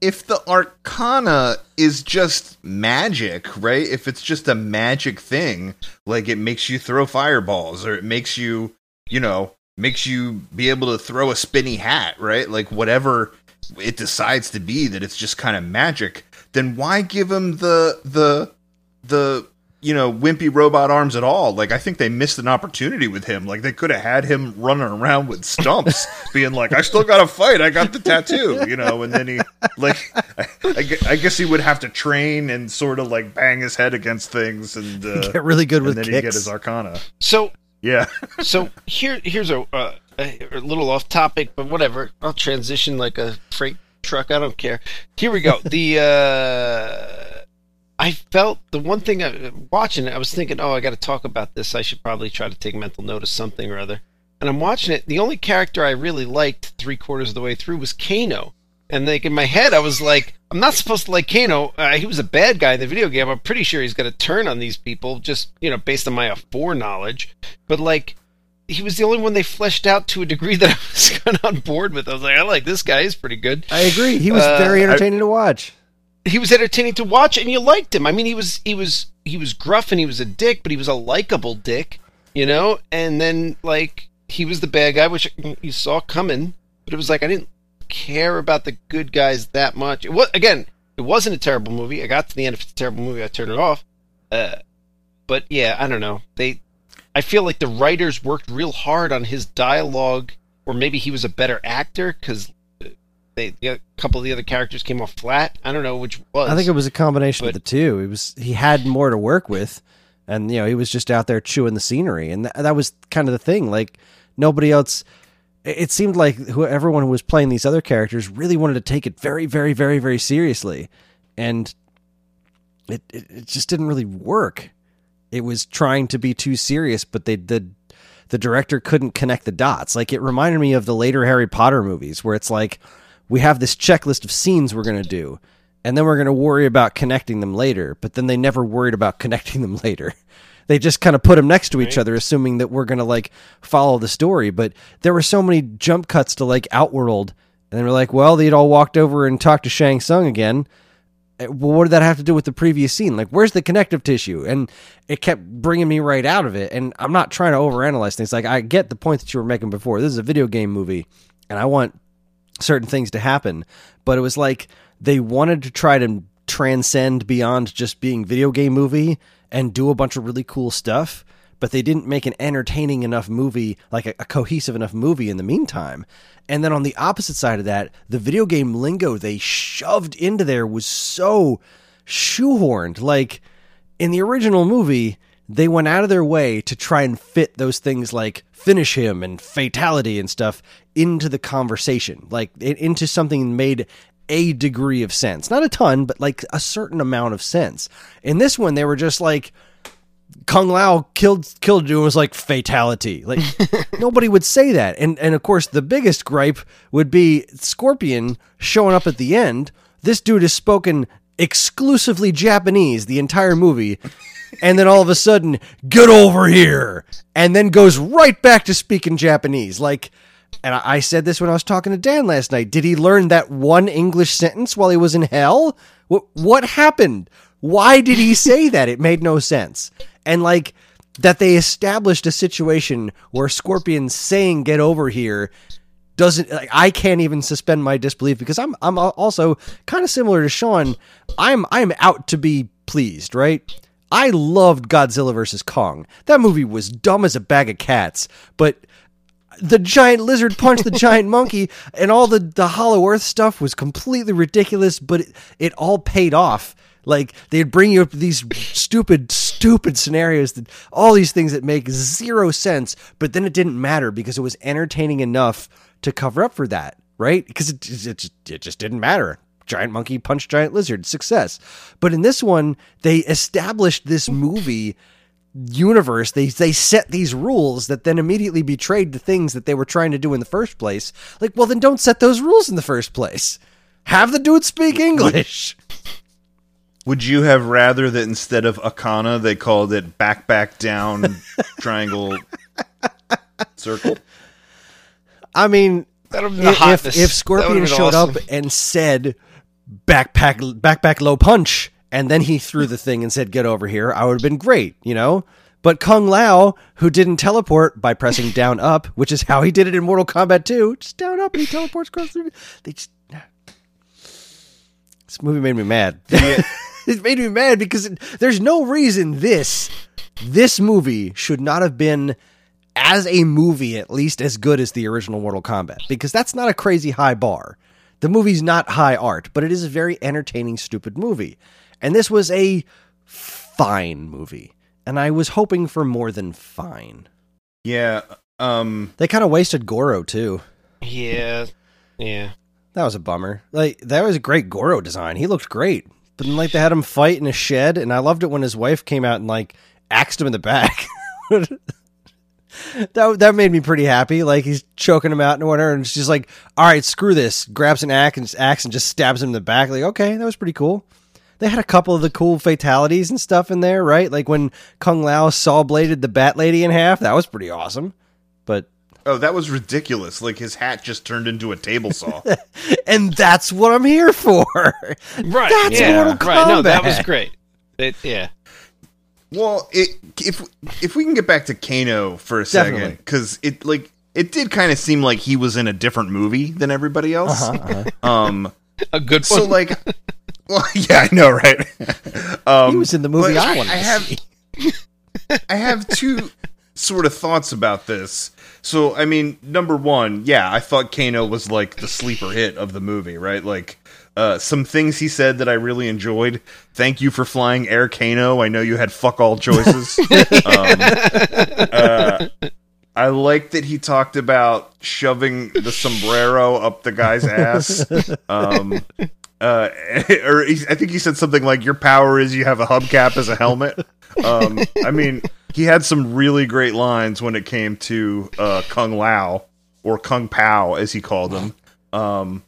if the arcana is just magic, right? If it's just a magic thing, like it makes you throw fireballs or it makes you, you know, makes you be able to throw a spinny hat, right? Like whatever it decides to be that it's just kind of magic, then why give him the the the you know wimpy robot arms at all? Like i think they missed an opportunity with him. Like they could have had him running around with stumps being like i still gotta fight. I got the tattoo you know and then he like I, I guess he would have to train and sort of like bang his head against things and uh, Get really good with and with then he'd get his arcana. So yeah. so here here's a, uh, a little off topic, but whatever. I'll transition like a freight truck. I don't care. Here we go. The uh, I felt the one thing I watching it, I was thinking, oh, I got to talk about this. I should probably try to take mental note of something or other. And I'm watching it. The only character I really liked three quarters of the way through was Kano. And like in my head, I was like, I'm not supposed to like Kano. Uh, he was a bad guy in the video game. I'm pretty sure he's going to turn on these people, just you know, based on my foreknowledge. But like, he was the only one they fleshed out to a degree that I was kind of on board with. I was like, I like this guy. He's pretty good. I agree. He was Uh, very entertaining to watch. He was entertaining to watch, and you liked him. I mean, he was he was he was gruff and he was a dick, but he was a likable dick, you know. And then like he was the bad guy, which you saw coming. But it was like I didn't care about the good guys that much. It was again, it wasn't a terrible movie. I got to the end. of it's a terrible movie, I turned it off. Uh, but yeah, I don't know. They, I feel like the writers worked real hard on his dialogue, or maybe he was a better actor because they a couple of the other characters came off flat. I don't know which was. I think it was a combination of the two. He was he had more to work with, and you know he was just out there chewing the scenery, and th- that was kind of the thing. Like nobody else. It it seemed like who everyone who was playing these other characters really wanted to take it very, very, very, very seriously, and it it, it just didn't really work. It was trying to be too serious, but they the the director couldn't connect the dots. Like it reminded me of the later Harry Potter movies, where it's like we have this checklist of scenes we're going to do, and then we're going to worry about connecting them later. But then they never worried about connecting them later. They just kind of put them next to each other, assuming that we're going to like follow the story. But there were so many jump cuts to like Outworld, and they were like, well, they'd all walked over and talked to Shang Tsung again. Uh, Well, what did that have to do with the previous scene? Like, where's the connective tissue? And it kept bringing me right out of it. And I'm not trying to overanalyze things. Like, I get the point that you were making before. This is a video game movie, and I want certain things to happen. But it was like they wanted to try to transcend beyond just being video game movie and do a bunch of really cool stuff. But they didn't make an entertaining enough movie, like a, a cohesive enough movie in the meantime. And then on the opposite side of that, the video game lingo they shoved into there was so shoehorned. Like in the original movie, they went out of their way to try and fit those things like finish him and fatality and stuff into the conversation, like into something made a degree of sense. Not a ton, but like a certain amount of sense. In this one, they were just like, Kung Lao killed killed you and was like fatality. Like nobody would say that. And and of course the biggest gripe would be Scorpion showing up at the end. This dude has spoken exclusively Japanese the entire movie. And then all of a sudden, get over here, and then goes right back to speaking Japanese. Like, and I I said this when I was talking to Dan last night. Did he learn that one English sentence while he was in hell? What what happened? Why did he say that? It made no sense. And like that they established a situation where Scorpion saying get over here doesn't like I can't even suspend my disbelief because I'm I'm also kind of similar to Sean. I'm I'm out to be pleased, right? I loved Godzilla vs Kong. That movie was dumb as a bag of cats, but the giant lizard punched the giant monkey and all the, the hollow earth stuff was completely ridiculous but it, it all paid off like they'd bring you up these stupid st- stupid scenarios that all these things that make zero sense, but then it didn't matter because it was entertaining enough to cover up for that, right? Because it, it, just, it just didn't matter. Giant monkey punch giant lizard, success. But in this one, they established this movie universe. They they set these rules that then immediately betrayed the things that they were trying to do in the first place. Like, well, then don't set those rules in the first place. Have the dude speak English. Would you have rather that instead of Akana they called it back back down triangle circle? I mean, That'd have been the if, if Scorpion showed awesome. up and said backpack backpack low punch and then he threw the thing and said get over here, I would have been great, you know? But Kung Lao, who didn't teleport by pressing down up, which is how he did it in Mortal Kombat 2, just down up and he teleports across the they just This movie made me mad. It made me mad because it, there's no reason this this movie should not have been as a movie at least as good as the original Mortal Kombat because that's not a crazy high bar. The movie's not high art, but it is a very entertaining stupid movie. And this was a fine movie. And I was hoping for more than fine. Yeah. Um They kind of wasted Goro too. Yeah, yeah. That was a bummer. Like that was a great Goro design. He looked great. But then like they had him fight in a shed and I loved it when his wife came out and like axed him in the back. that that made me pretty happy. Like he's choking him out and whatever, and she's like, "All right, screw this." Grabs an axe and axe and just stabs him in the back. Like, okay, that was pretty cool. They had a couple of the cool fatalities and stuff in there, right? Like when Kung Lao saw bladed the Bat Lady in half. That was pretty awesome. But oh that was ridiculous. Like his hat just turned into a table saw. and that's what I'm here for. Right. That's yeah. Mortal Right. No, that was great. It, yeah. well, it, if if we can get back to Kano for a second cuz it like it did kind of seem like he was in a different movie than everybody else. Um A good one. so like well yeah, I know, right? Um He was in the movie but I wanted to have see. I have two sort of thoughts about this. So, I mean, number one, yeah, I thought Kano was like the sleeper hit of the movie, right? Like, uh, some things he said that I really enjoyed. Thank you for flying Air Kano. I know you had fuck all choices. um, uh, I like that he talked about shoving the sombrero up the guy's ass. Um, uh, or he, I think he said something like, "Your power is you have a hubcap as a helmet." Um, I mean, he had some really great lines when it came to uh, Kung Lao or Kung Pao, as he called him. Um,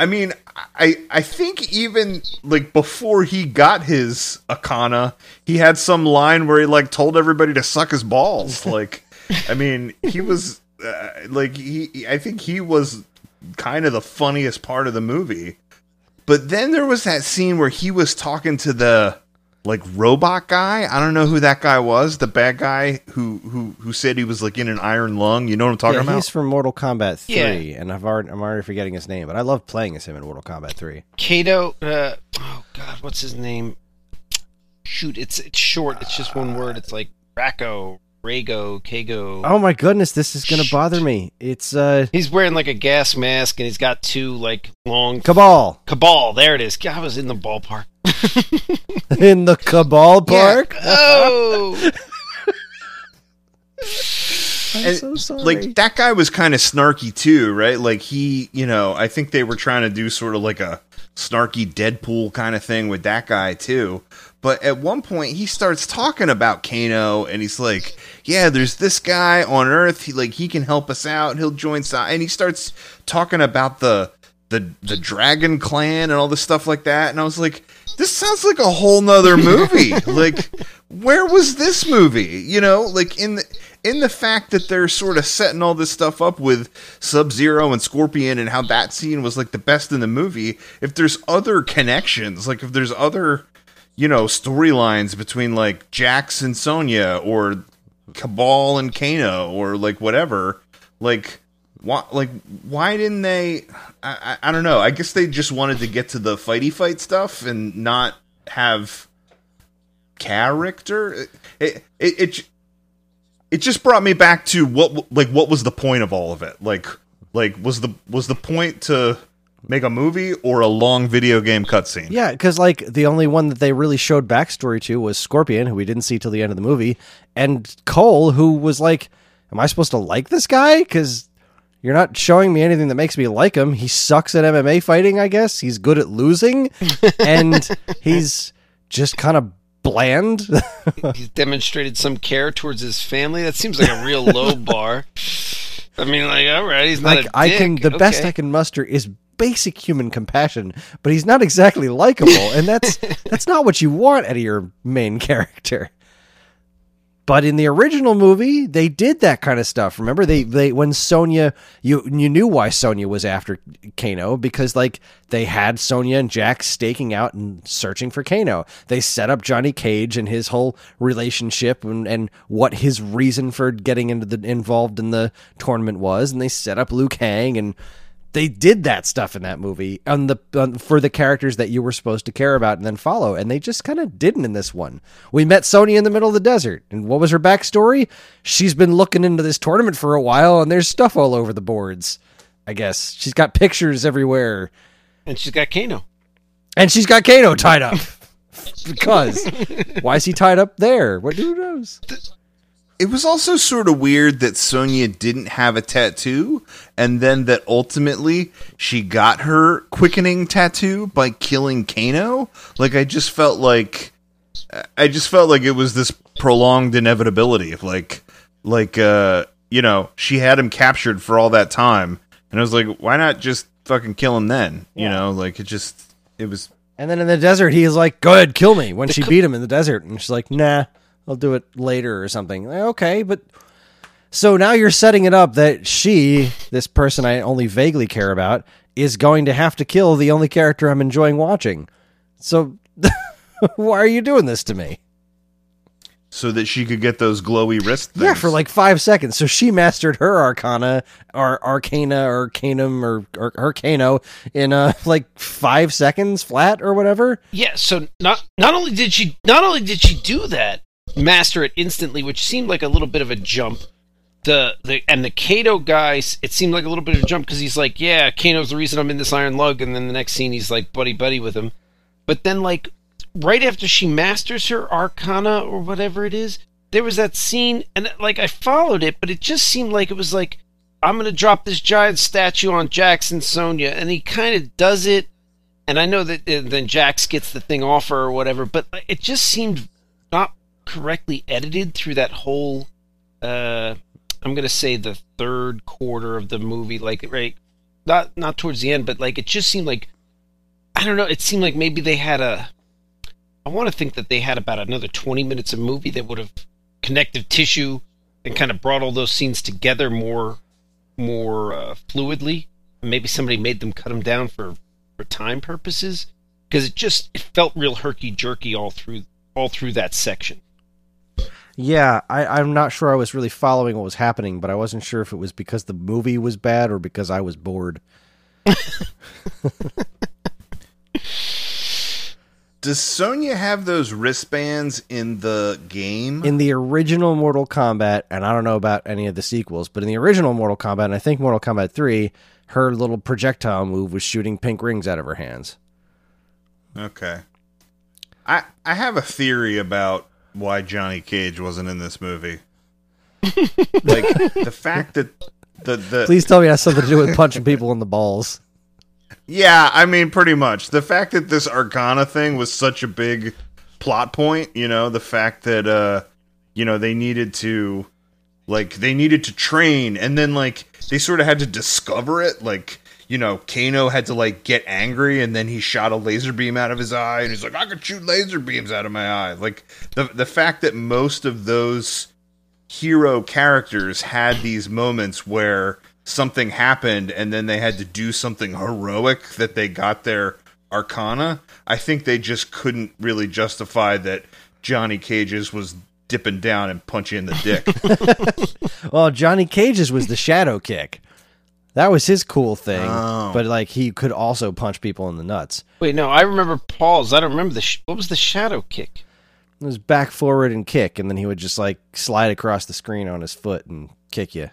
I mean, I I think even like before he got his Akana, he had some line where he like told everybody to suck his balls. Like, I mean, he was uh, like he. I think he was kind of the funniest part of the movie. But then there was that scene where he was talking to the like robot guy. I don't know who that guy was. The bad guy who who who said he was like in an iron lung. You know what I'm talking Yeah, about? he's from Mortal Kombat Yeah. Three, and I've already, I'm already forgetting his name, but I love playing as him in Mortal Kombat Three. Kato. Uh, oh God, what's his name? Shoot, it's it's short. It's just one word. It's like Racco, Rago, Kago. Oh my goodness, this is gonna bother me. It's uh He's wearing like a gas mask and he's got two like long Kabal Kabal. There it is. God, I was in the ballpark. in the Cabal Park. Oh, I'm And, so sorry. like that guy was kind of snarky too, right? Like he, you know, I think they were trying to do sort of like a snarky Deadpool kind of thing with that guy too. But at one point he starts talking about Kano and he's like, "Yeah, there's this guy on Earth. He like he can help us out. He'll join side." And he starts talking about the the the Dragon Clan and all this stuff like that. And I was like, "This sounds like a whole nother movie. like, where was this movie? You know, like in the in the fact that they're sort of setting all this stuff up with Sub Zero and Scorpion and how that scene was like the best in the movie. If there's other connections, like if there's other, you know, storylines between like Jax and Sonya or Kabal and Kano or like whatever, like why like why didn't they I, I I don't know. I guess they just wanted to get to the fighty fight stuff and not have character. It it it, it just brought me back to what like what was the point of all of it? Like like was the was the point to make a movie or a long video game cutscene. Yeah, because like the only one that they really showed backstory to was Scorpion, who we didn't see till the end of the movie, and Cole, who was like, "Am I supposed to like this guy?" Because you're not showing me anything that makes me like him. He sucks at MMA fighting, I guess. He's good at losing, and he's just kind of bland. He's demonstrated some care towards his family. That seems like a real low bar. I mean, like, all right, he's not like a I can, the best I can muster is basic human compassion, but he's not exactly likable, and that's that's not what you want out of your main character. But in the original movie, they did that kind of stuff. Remember, they they when Sonya, you you knew why Sonya was after Kano because like they had Sonya and Jax staking out and searching for Kano. They set up Johnny Cage and his whole relationship and, and what his reason for getting into the involved in the tournament was, and they set up Liu Kang and they did that stuff in that movie on the on, for the characters that you were supposed to care about and then follow, and they just kind of didn't in this one. We met Sonya in the middle of the desert, and what was her backstory? She's been looking into this tournament for a while, and there's stuff all over the boards. I guess she's got pictures everywhere, And she's got Kano. and she's got Kano tied up. because why is he tied up there? What who knows? It was also sort of weird that Sonya didn't have a tattoo, and then that ultimately she got her quickening tattoo by killing Kano. Like I just felt like I just felt like it was this prolonged inevitability of like like uh you know she had him captured for all that time, and I was like, why not just fucking kill him then? You Yeah. know, like it just it was And then in the desert, he's like, "Go ahead, kill me." When she beat him in the desert, and she's like, "Nah, I'll do it later or something." Okay, but so now you're setting it up that she, this person I only vaguely care about, is going to have to kill the only character I'm enjoying watching. So why are you doing this to me? so that she could get those glowy wrist things. Yeah, for like five seconds. So she mastered her arcana or arcana or canum or, or her in uh like five seconds flat or whatever. Yeah, so not not only did she not only did she do that, master it instantly, which seemed like a little bit of a jump. The the and the Kato guys, it seemed like a little bit of a jump because he's like, yeah, Kano's the reason I'm in this iron lug, and then the next scene he's like buddy buddy with him. But then like right after she masters her arcana or whatever it is, there was that scene, and like I followed it, but it just seemed like it was like I'm gonna drop this giant statue on Jax and Sonya, and he kind of does it and I know that uh, then Jax gets the thing off her or whatever, but it just seemed not correctly edited through that whole. Uh, I'm gonna say the third quarter of the movie, like right, not not towards the end, but like it just seemed like I don't know. It seemed like maybe they had a. I want to think that they had about another 20 minutes of movie that would have connective tissue and kind of brought all those scenes together more more uh, fluidly. Maybe somebody made them cut them down for for time purposes because it just it felt real herky jerky all through all through that section. Yeah, I, I'm not sure I was really following what was happening, but I wasn't sure if it was because the movie was bad or because I was bored. Does Sonya have those wristbands in the game? In the original Mortal Kombat, and I don't know about any of the sequels, but in the original Mortal Kombat, and I think Mortal Kombat 3, her little projectile move was shooting pink rings out of her hands. okay. I I have a theory about why Johnny Cage wasn't in this movie. like the fact that the the Please tell me it has something to do with punching people in the balls. Yeah, I mean, pretty much. The fact that this Arcana thing was such a big plot point, you know, the fact that, uh, you know, they needed to, like, they needed to train, and then, like, they sort of had to discover it. Like, you know, Kano had to, like, get angry, and then he shot a laser beam out of his eye, and he's like, I could shoot laser beams out of my eye. Like, the, the fact that most of those hero characters had these moments where something happened and then they had to do something heroic that they got their arcana i think they just couldn't really justify that johnny cage's was dipping down and punching in the dick Well, Johnny Cage's was the shadow kick. That was his cool thing, Oh. but like he could also punch people in the nuts. Wait, no, I remember Paul's. I don't remember the sh- what was the shadow kick. It was back forward and kick, and then he would just like slide across the screen on his foot and kick you.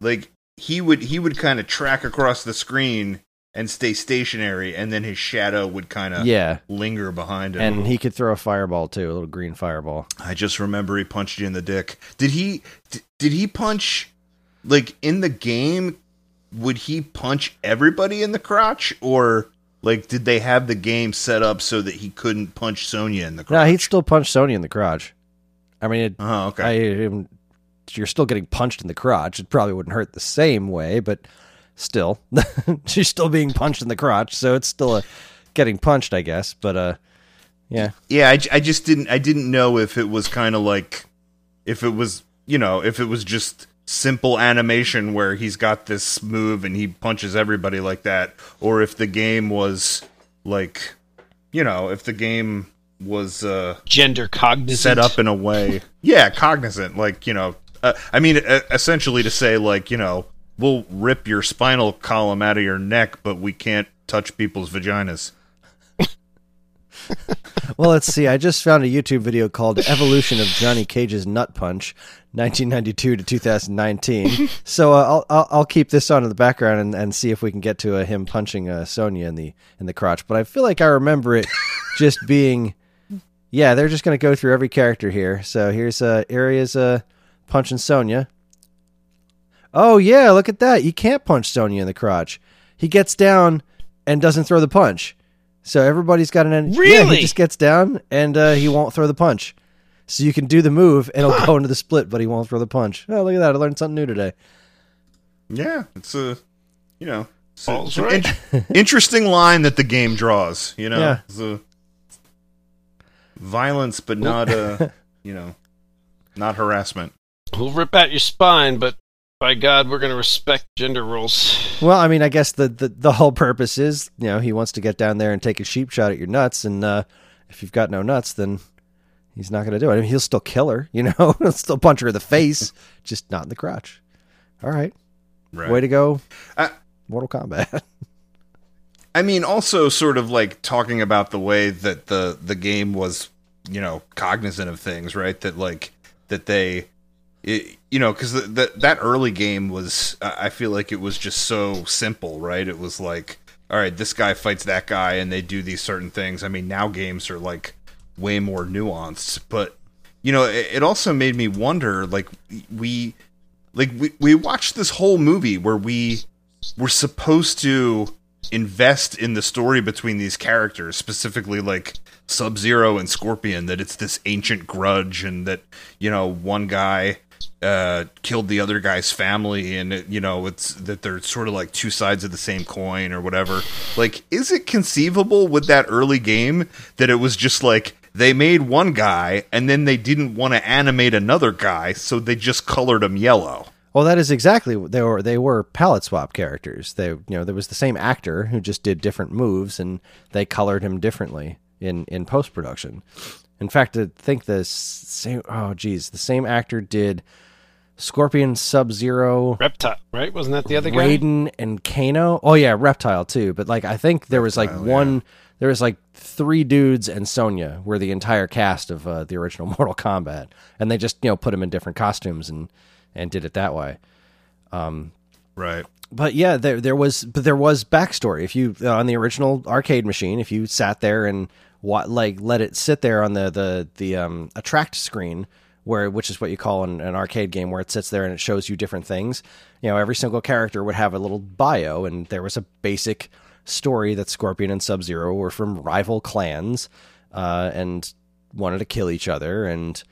like he would he would kind of track across the screen and stay stationary, and then his shadow would kind of Yeah. linger behind him. And he could throw a fireball too, a little green fireball. I just remember he punched you in the dick. Did he? d- Did he punch? Like in the game, would he punch everybody in the crotch, or like did they have the game set up so that he couldn't punch Sonya in the crotch? No, he'd still punch Sonya in the crotch. I mean, it, Oh, okay. I um, you're still getting punched in the crotch. It probably wouldn't hurt the same way, but still, she's still being punched in the crotch, so it's still a getting punched, I guess. But uh, yeah, yeah, I, I just didn't. I didn't know if it was kind of like, if it was, you know, if it was just simple animation where he's got this move and he punches everybody like that, or if the game was like, you know, if the game was uh Gender cognizant. set up in a way yeah cognizant like you know uh, i mean essentially to say like you know we'll rip your spinal column out of your neck but we can't touch people's vaginas Well, let's see. I just found a YouTube video called "Evolution of Johnny Cage's Nut Punch, 1992 to 2019." so uh, I'll, I'll I'll keep this on in the background and, and see if we can get to uh, him punching uh, Sonya in the in the crotch. But I feel like I remember it just being, yeah, they're just going to go through every character here. So here's uh, Aria's uh, punching Sonya. Oh yeah, look at that! You can't punch Sonya in the crotch. He gets down and doesn't throw the punch. So everybody's got an Yeah, Really? he just gets down and uh, he won't throw the punch. So you can do the move and it'll go into the split, but he won't throw the punch. Oh, look at that! I learned something new today. yeah it's a you know it's, a- Paul's it's an right. in- interesting line that the game draws you know Yeah. It's a violence but not uh you know not harassment We'll rip out your spine, but by God, we're going to respect gender roles. Well, I mean, I guess the, the the whole purpose is, you know, he wants to get down there and take a sheep shot at your nuts, and uh, if you've got no nuts, then he's not going to do it. I mean, he'll still kill her, you know, he'll still punch her in the face, just not in the crotch. All right, right way to go, Uh, Mortal Kombat. I mean, also sort of like talking about the way that the the game was, you know, cognizant of things, right? That like that they, it, you know, because that early game was, I I feel like it was just so simple, right? It was like, all right, this guy fights that guy, and they do these certain things. I mean, now games are like way more nuanced, but you know, it, it also made me wonder, like we, like we we watched this whole movie where we were supposed to invest in the story between these characters, specifically like Sub Zero and Scorpion, that it's this ancient grudge and that, you know, one guy uh killed the other guy's family and it, you know it's that they're sort of like two sides of the same coin or whatever like is it conceivable with that early game that it was just like they made one guy and then they didn't want to animate another guy so they just colored him yellow Well, that is exactly they were. They were palette swap characters. They, you know, there was the same actor who just did different moves, and they colored him differently in in post production. In fact, I think the same. Oh, geez, the same actor did Scorpion, Sub Zero, Reptile, right? Wasn't that the other guy? Raiden, and Kano. Oh yeah, Reptile too. But like, I think there was like one. There was like three dudes and Sonya were the entire cast of uh, the original Mortal Kombat, and they just you know put them in different costumes and and did it that way right but yeah, there there was but there was backstory. If you uh, on the original arcade machine, if you sat there and what like let it sit there on the the the um, attract screen, where which is what you call an, an arcade game, where it sits there and it shows you different things. You know, every single character would have a little bio, and there was a basic story that Scorpion and Sub Zero were from rival clans, uh, and wanted to kill each other, and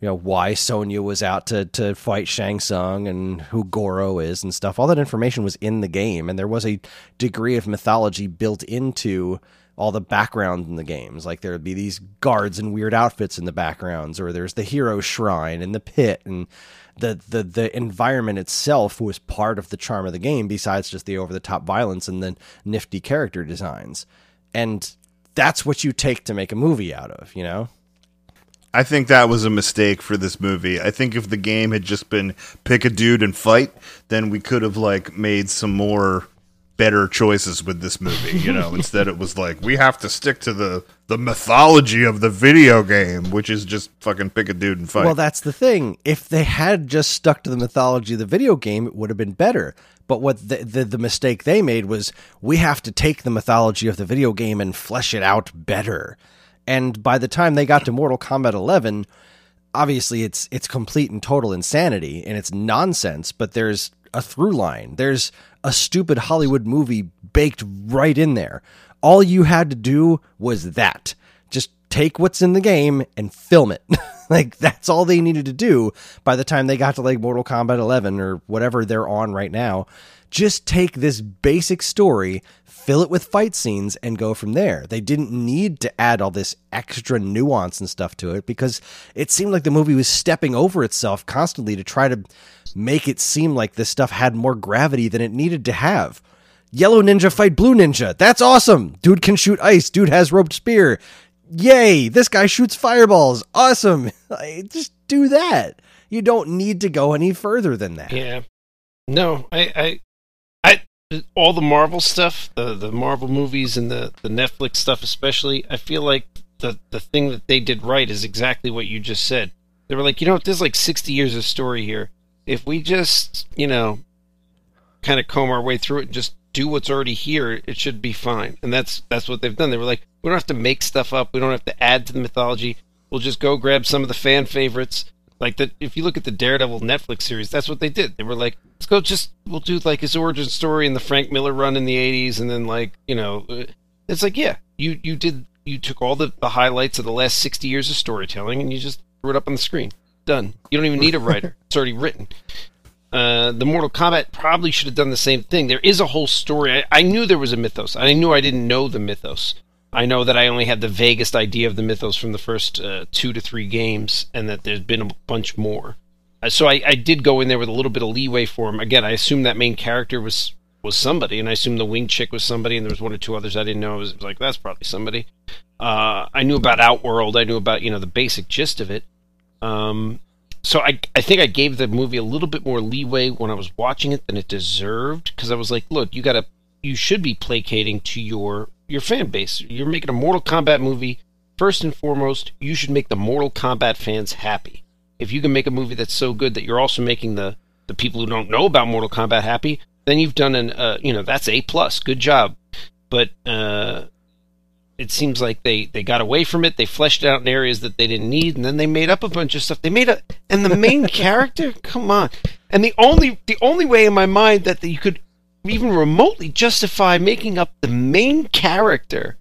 you know why Sonya was out to to fight Shang Tsung and who Goro is and stuff. All that information was in the game, and there was a degree of mythology built into all the background in the games. Like there would be these guards in weird outfits in the backgrounds, or there's the hero shrine and the pit, and the the the environment itself was part of the charm of the game. Besides just the over the top violence and the nifty character designs, and that's what you take to make a movie out of, you know. I think that was a mistake for this movie. I think if the game had just been pick a dude and fight, then we could have like made some more better choices with this movie. You know, instead it was like we have to stick to the the mythology of the video game, which is just fucking pick a dude and fight. Well, that's the thing. If they had just stuck to the mythology of the video game, it would have been better. But what the, the the mistake they made was we have to take the mythology of the video game and flesh it out better. And by the time they got to Mortal Kombat 11, obviously it's it's complete and total insanity and it's nonsense, but there's a through line. There's a stupid Hollywood movie baked right in there. All you had to do was that. Just take what's in the game and film it. like that's all they needed to do by the time they got to like Mortal Kombat 11 or whatever they're on right now. Just take this basic story, fill it with fight scenes and go from there. They didn't need to add all this extra nuance and stuff to it because it seemed like the movie was stepping over itself constantly to try to make it seem like this stuff had more gravity than it needed to have. Yellow ninja fight blue ninja. That's awesome. Dude can shoot ice. Dude has roped spear. Yay. This guy shoots fireballs. Awesome. Just do that. You don't need to go any further than that. Yeah. No, I, I, all the Marvel stuff, the the Marvel movies and the the Netflix stuff, especially. I feel like the the thing that they did right is exactly what you just said. They were like, you know, there's like 60 years of story here. If we just, you know, kind of comb our way through it and just do what's already here, it should be fine. And that's that's what they've done. They were like, we don't have to make stuff up. We don't have to add to the mythology. We'll just go grab some of the fan favorites. Like that, if you look at the Daredevil Netflix series, that's what they did. They were like, let's go, just we'll do like his origin story in the Frank Miller run in the '80s, and then like you know, uh, it's like yeah, you you did you took all the, the highlights of the last 60 years of storytelling and you just threw it up on the screen. Done. You don't even need a writer. it's already written. Uh, the Mortal Kombat probably should have done the same thing. There is a whole story. I, I, knew there was a mythos. I knew I didn't know the mythos. I know that I only had the vaguest idea of the mythos from the first uh, two to three games, and that there's been a bunch more. Uh, so I, I, did go in there with a little bit of leeway for him. Again, I assumed that main character was was somebody, and I assumed the wing chick was somebody, and there was one or two others I didn't know. It was, was like that's probably somebody. Uh, I knew about Outworld. I knew about you know the basic gist of it. Um, so I I think I gave the movie a little bit more leeway when I was watching it than it deserved because I was like, look, you gotta you should be placating to your your fan base. You're making a Mortal Kombat movie. First and foremost, you should make the Mortal Kombat fans happy. If you can make a movie that's so good that you're also making the the people who don't know about Mortal Kombat happy, then you've done an uh, you know that's a plus. Good job. But uh, it seems like they they got away from it. They fleshed it out in areas that they didn't need, and then they made up a bunch of stuff. They made a and the main character, come on. And the only the only way in my mind that you could even remotely justify making up the main character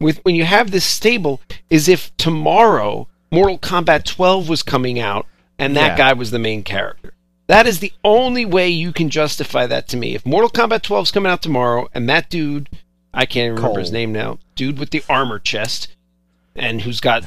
with when you have this stable is if tomorrow Mortal Kombat 12 was coming out and that yeah. guy was the main character. That is the only way you can justify that to me. If Mortal Kombat 12 is coming out tomorrow and that dude, I can't remember Cole. his name now, dude with the armor chest and who's got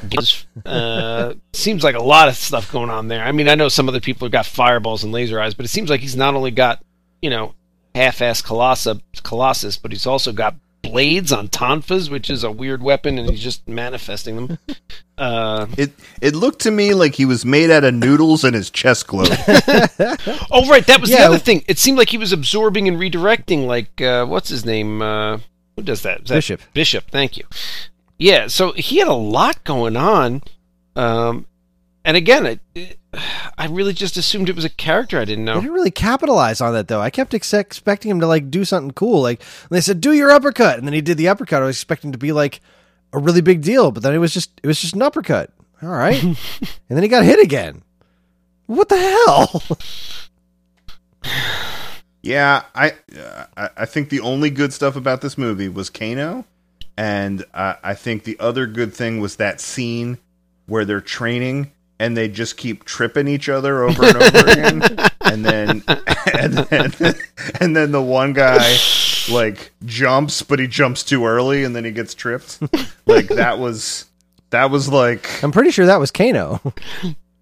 uh, seems like a lot of stuff going on there. I mean, I know some other people have got fireballs and laser eyes, but it seems like he's not only got you know half-ass Colossus, Colossus, but he's also got blades on tonfas, which is a weird weapon, and he's just manifesting them. Uh, it it looked to me like he was made out of noodles and his chest glowed. oh right, that was yeah. the other thing. It seemed like he was absorbing and redirecting. Like uh, what's his name? Uh, who does that? that? Bishop. Bishop. Thank you. Yeah, so he had a lot going on, um, and again, it, I really just assumed it was a character I didn't know. They didn't really capitalize on that though. I kept ex- expecting him to like do something cool. Like they said, "Do your uppercut," and then he did the uppercut. I was expecting to be like a really big deal, but then it was just it was just an uppercut. All right, and then he got hit again. What the hell? yeah, I uh, I think the only good stuff about this movie was Kano, and uh, I think the other good thing was that scene where they're training and they just keep tripping each other over and over again. And then, and then, and then the one guy like jumps, but he jumps too early, and then he gets tripped. like that was that was like I'm pretty sure that was Kano.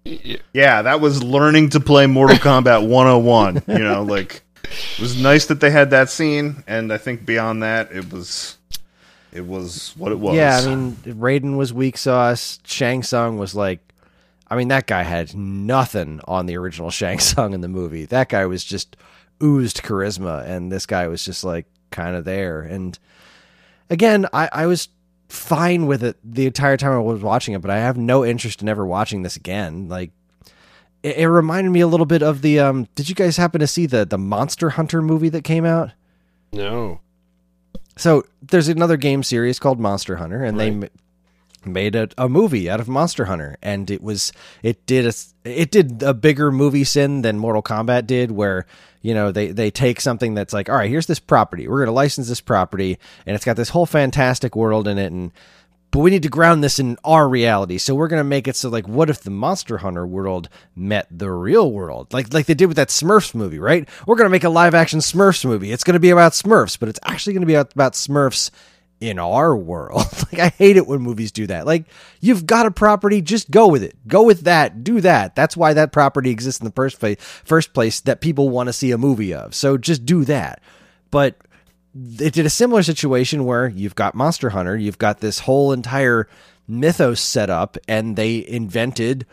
yeah, that was learning to play Mortal Kombat 101. You know, like it was nice that they had that scene, and I think beyond that, it was it was what it was. Yeah, I mean, Raiden was weak sauce. Shang Tsung was like I mean, that guy had nothing on the original Shang Tsung in the movie. That guy was just oozed charisma, and this guy was just like kind of there. And again, I, I was fine with it the entire time I was watching it, but I have no interest in ever watching this again. Like it, it reminded me a little bit of the um did you guys happen to see the the Monster Hunter movie that came out? No. So there's another game series called Monster Hunter, and they Right. ma- made a, a movie out of Monster Hunter, and it was it did a it did a bigger movie sin than Mortal Kombat did, where you know they they take something that's like, all right, here's this property, we're going to license this property, and it's got this whole fantastic world in it, and but we need to ground this in our reality. So we're gonna make it so like, what if the Monster Hunter world met the real world, like like they did with that Smurfs movie, right? We're gonna make a live action Smurfs movie. It's gonna be about Smurfs, but it's actually gonna be about, about Smurfs in our world. like I hate it when movies do that. Like you've got a property, just go with it. Go with that. Do that. That's why that property exists in the first place. First place that people want to see a movie of. So just do that. But it did a similar situation where you've got Monster Hunter, you've got this whole entire mythos set up, and they invented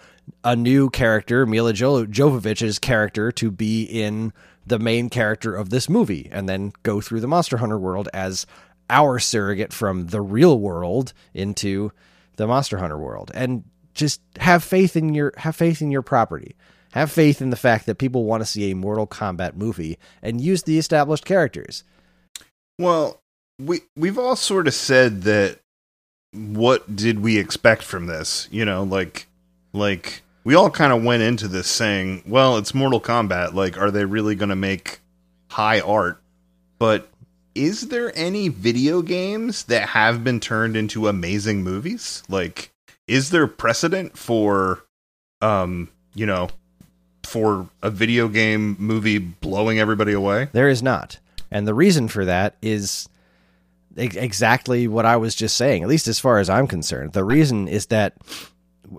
a new character, Milla jo- Jovovich's character, to be in the main character of this movie, and then go through the Monster Hunter world as our surrogate from the real world into the Monster Hunter world, and just have faith in your have faith in your property. Have faith in the fact that people want to see a Mortal Kombat movie and use the established characters. Well, we we've all sort of said that what did we expect from this? You know, like like we all kind of went into this saying, well, it's Mortal Kombat, like are they really going to make high art? But is there any video games that have been turned into amazing movies? Like is there precedent for um, you know, for a video game movie blowing everybody away? There is not. And the reason for that is ex- exactly what I was just saying, at least as far as I'm concerned. The reason is that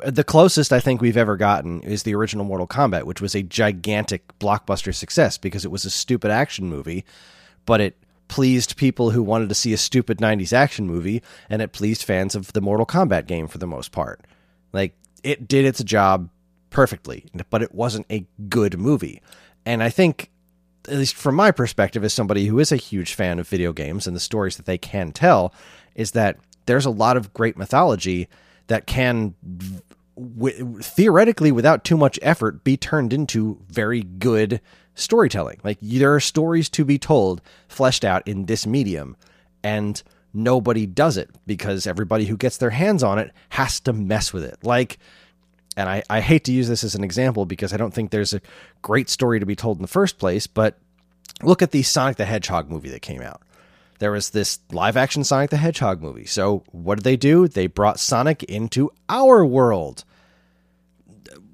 the closest I think we've ever gotten is the original Mortal Kombat, which was a gigantic blockbuster success because it was a stupid action movie, but it pleased people who wanted to see a stupid 90s action movie and it pleased fans of the Mortal Kombat game for the most part. Like it did its job perfectly, but it wasn't a good movie. And I think at least from my perspective as somebody who is a huge fan of video games and the stories that they can tell is that there's a lot of great mythology that can theoretically without too much effort be turned into very good storytelling like there are stories to be told fleshed out in this medium and nobody does it because everybody who gets their hands on it has to mess with it like and I, I hate to use this as an example because I don't think there's a great story to be told in the first place, but look at the Sonic the Hedgehog movie that came out. There was this live action Sonic the Hedgehog movie. So, what did they do? They brought Sonic into our world.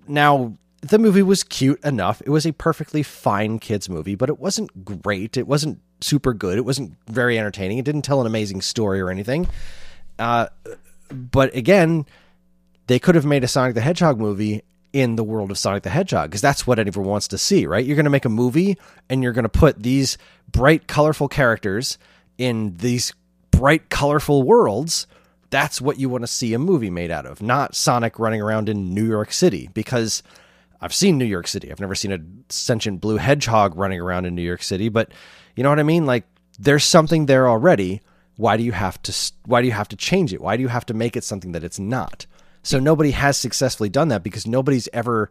Now, the movie was cute enough. It was a perfectly fine kids movie, but it wasn't great. It wasn't super good. It wasn't very entertaining. It didn't tell an amazing story or anything. Uh, but again, they could have made a Sonic the Hedgehog movie in the world of Sonic the Hedgehog because that's what anyone wants to see, right? You're going to make a movie and you're going to put these bright, colorful characters in these bright, colorful worlds. That's what you want to see a movie made out of, not Sonic running around in New York City because I've seen New York City. I've never seen a sentient blue hedgehog running around in New York City, but you know what I mean? Like there's something there already. Why do you have to why do you have to change it? Why do you have to make it something that it's not? So nobody has successfully done that because nobody's ever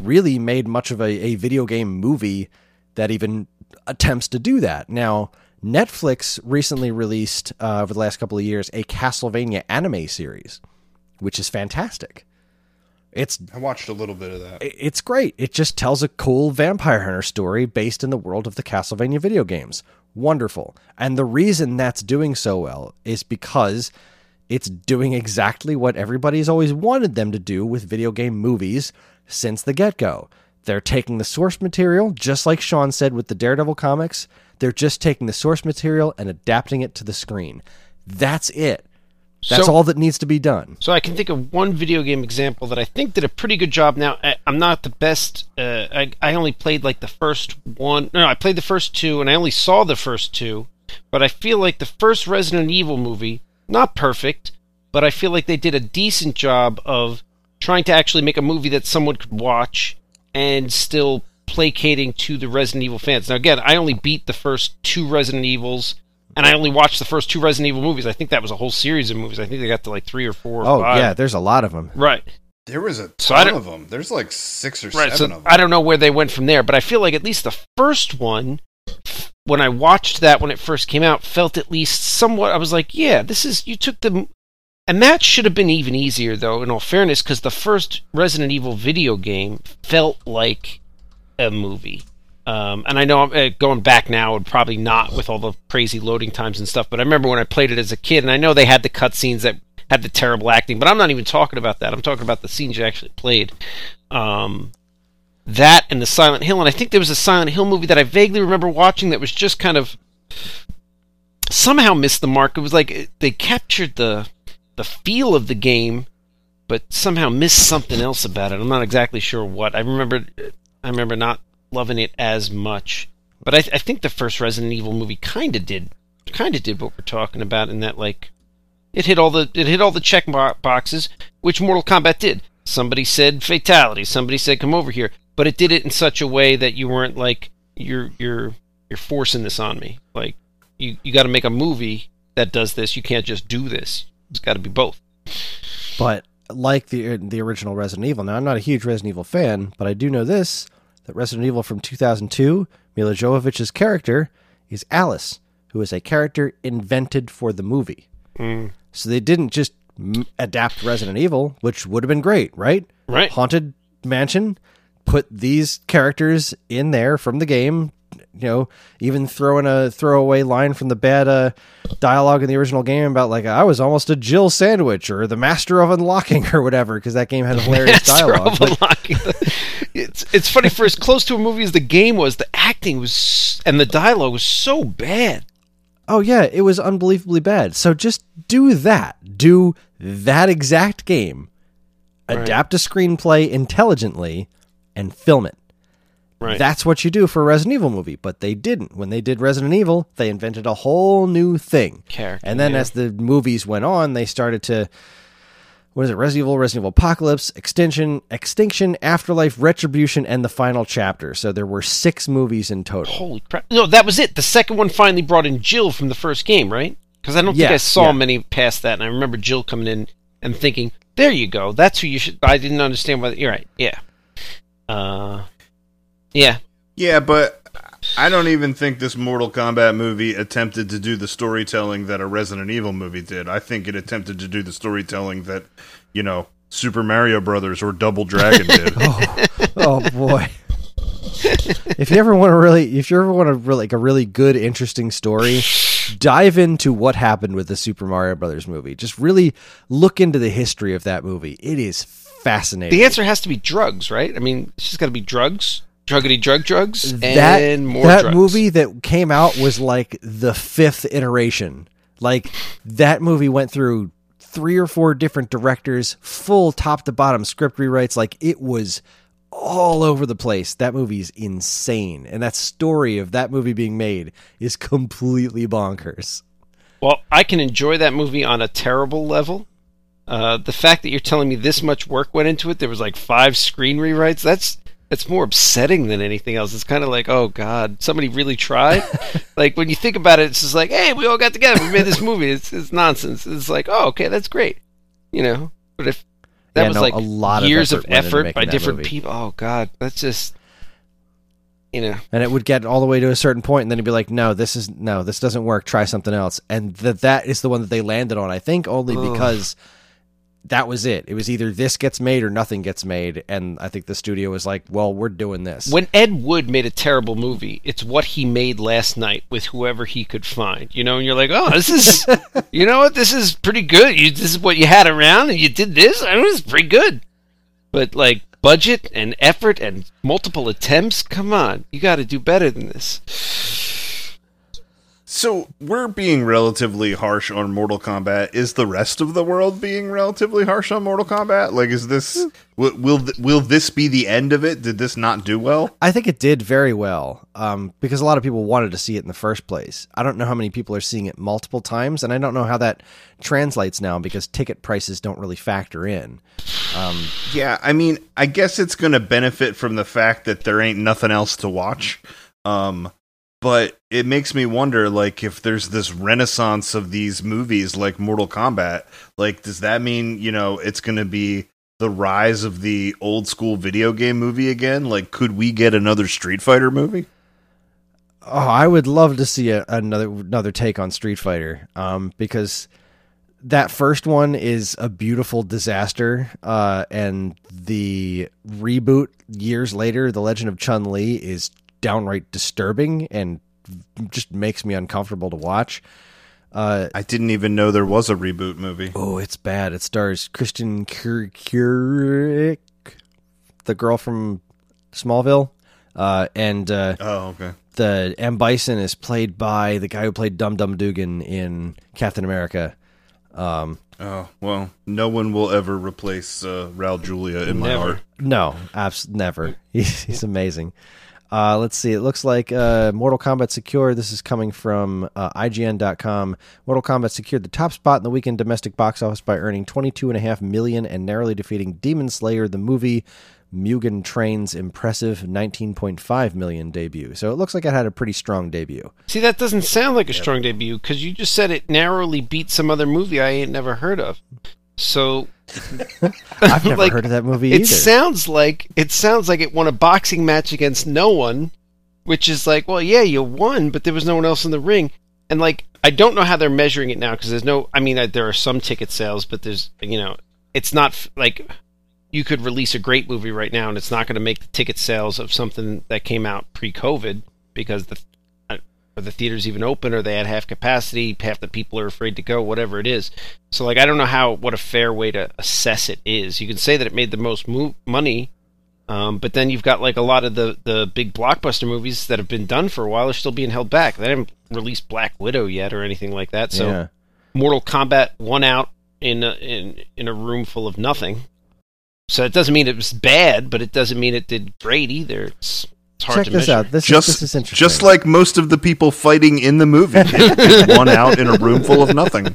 really made much of a, a video game movie that even attempts to do that. Now, Netflix recently released uh, over the last couple of years a Castlevania anime series, which is fantastic. It's I watched a little bit of that. it's great. It just tells a cool vampire hunter story based in the world of the Castlevania video games. Wonderful. And the reason that's doing so well is because it's doing exactly what everybody's always wanted them to do with video game movies since the get go. They're taking the source material, just like Sean said with the Daredevil comics, they're just taking the source material and adapting it to the screen. That's it. That's So- all that needs to be done. So I can think of one video game example that I think did a pretty good job. Now I, I'm not the best. Uh, I I only played like the first one. No, no, I played the first two, and I only saw the first two. But I feel like the first Resident Evil movie, not perfect, but I feel like they did a decent job of trying to actually make a movie that someone could watch and still placating to the Resident Evil fans. Now again, I only beat the first two Resident Evils. And I only watched the first two Resident Evil movies. I think that was a whole series of movies. I think they got to like three or four. Or Oh five. yeah, there's a lot of them. right, There was a So ton don't- of them. There's like six or right. seven So of them. I don't know where they went from there, but I feel like at least the first one, when I watched that when it first came out, felt at least somewhat. I was like, yeah, this is you took the. And that should have been even easier, though, in all fairness, because the first Resident Evil video game felt like a movie. Um, and I know I'm uh, going back now would probably not with all the crazy loading times and stuff, but I remember when I played it as a kid, and I know they had the cutscenes that had the terrible acting, but I'm not even talking about that. I'm talking about the scenes you actually played. Um, that and the Silent Hill, and I think there was a Silent Hill movie that I vaguely remember watching that was just kind of somehow missed the mark. It was like it- they captured the the feel of the game, but somehow missed something else about it. I'm not exactly sure what. I remember I remember not loving it as much, but I, I think the first Resident Evil movie kind of did kind of did what we're talking about in that like it hit all the it hit all the check boxes, which Mortal Kombat did. Somebody said fatality. Somebody said come over here, but it did it in such a way that you weren't like you're you're you're forcing this on me. Like you you got to make a movie that does this. You can't just do this. It's got to be both. But like the the original Resident Evil, now I'm not a huge Resident Evil fan, but I do know this: that Resident Evil from 2002, Milla Jovovich's character is Alice, who is a character invented for the movie. Mm. So they didn't just m- adapt Resident Evil, which would have been great, right? Right. Haunted Mansion, put these characters in there from the game. You know, even throwing a throwaway line from the bad uh, dialogue in the original game about like I was almost a Jill sandwich or the master of unlocking or whatever because that game had hilarious dialogue. of But- unlocking the- it's it's funny for as close to a movie as the game was, the acting was and the dialogue was so bad. Oh yeah, it was unbelievably bad. So just do that. Do that exact game. Right. Adapt a screenplay intelligently and film it. Right. That's what you do for a Resident Evil movie, but they didn't. When they did Resident Evil, they invented a whole new thing. Character, and then yeah. as the movies went on, they started to what is it? Resident Evil, Resident Evil Apocalypse, Extinction, Extinction, Afterlife, Retribution, and the final chapter. So there were six movies in total. Holy crap! No, that was it. The second one finally brought in Jill from the first game, right? Because I don't Yeah, think I saw yeah. many past that, and I remember Jill coming in and thinking, "There you go. That's who you should." I didn't understand why. You're right. Yeah. Uh, yeah. Yeah, but I don't even think this Mortal Kombat movie attempted to do the storytelling that a Resident Evil movie did. I think it attempted to do the storytelling that, you know, Super Mario Brothers or Double Dragon did. Oh, oh boy. if you ever want to really if you ever want to really like a really good interesting story dive into what happened with the super mario brothers movie just really look into the history of that movie it is fascinating The answer has to be drugs, right? I mean, it's just got to be drugs, druggity drug drugs, and that more that drugs. movie that came out was like the fifth iteration like that movie went through three or four different directors full top to bottom script rewrites like it was all over the place that movie's insane and that story of that movie being made is completely bonkers Well, I can enjoy that movie on a terrible level. Uh, the fact that you're telling me this much work went into it, there was like five screen rewrites. That's that's more upsetting than anything else. It's kind of like, oh god, somebody really tried. like when you think about it, it's just like, hey, we all got together, we made this movie. It's it's nonsense. It's like, oh, okay, that's great, you know. But if that Yeah, was no, like a lot of years effort of effort by different movie. people, oh god, that's just, you know. and it would get all the way to a certain point and then it'd be like no this is no this doesn't work try something else and that that is the one that they landed on i think only Ugh. That was it it was either this gets made or nothing gets made and i think the studio was like well we're doing this When Ed Wood made a terrible movie, it's what he made last night with whoever he could find. You know, and you're like, oh, this is, you know what, this is pretty good. You, this is what you had around, and you did this. I mean, it's pretty good. But like budget and effort and multiple attempts, come on, you got to do better than this. So we're being relatively harsh on Mortal Kombat. Is the rest of the world being relatively harsh on Mortal Kombat? Like, is this will will, will this be the end of it? Did this not do well? i think it did very well um, because a lot of people wanted to see it in the first place i don't know how many people are seeing it multiple times and i don't know how that translates now because ticket prices don't really factor in Yeah, I mean, I guess it's going to benefit from the fact that there ain't nothing else to watch. Um, but it makes me wonder like if there's this renaissance of these movies like Mortal Kombat, like does that mean, you know, it's going to be the rise of the old school video game movie again? Like could we get another Street Fighter movie? Oh, I would love to see a, another another take on Street Fighter, um, because that first one is a beautiful disaster, uh, and the reboot years later, The Legend of Chun Li, is downright disturbing and just makes me uncomfortable to watch. Uh, I didn't even know there was a reboot movie. oh, it's bad. It stars Kristin Kreuk, the girl from Smallville, uh, and uh, Oh, okay. the M Bison is played by the guy who played Dum Dum Dugan in Captain America. Um, Oh, well, no one will ever replace uh, Raul Julia in my heart. no, abs- never. He's, he's amazing. Uh, let's see. It looks like uh, Mortal Kombat secured. This is coming from uh, IGN.com. Mortal Kombat secured the top spot in the weekend domestic box office by earning twenty-two and a half million and narrowly defeating Demon Slayer, the movie. Mugen Train's impressive 19.5 million debut. So it looks like it had a pretty strong debut. See, that doesn't sound like a strong debut because you just said it narrowly beat some other movie I ain't never heard of. So I've never Like, heard of that movie it either. sounds like it sounds like it won a boxing match against no one, which is like, well, yeah, you won, but there was no one else in the ring, and like I don't know how they're measuring it now because there's no. I mean, uh, there are some ticket sales, but there's you know, it's not f- like you could release a great movie right now and it's not going to make the ticket sales of something that came out pre-COVID because the are the theaters even open? Or they had half capacity? Half the people are afraid to go whatever it is. So like i don't know how what a fair way to assess it is. You can say that it made the most mo- money um, but then you've got like a lot of the the big blockbuster movies that have been done for a while are still being held back. They haven't released black widow yet or anything like that so yeah. mortal kombat won out in a, in in a room full of nothing. So it doesn't mean it was bad but it doesn't mean it did great either. It's, Check to this measure. out. This, just, is, this is interesting. just like most of the people fighting in the movie, one out in a room full of nothing.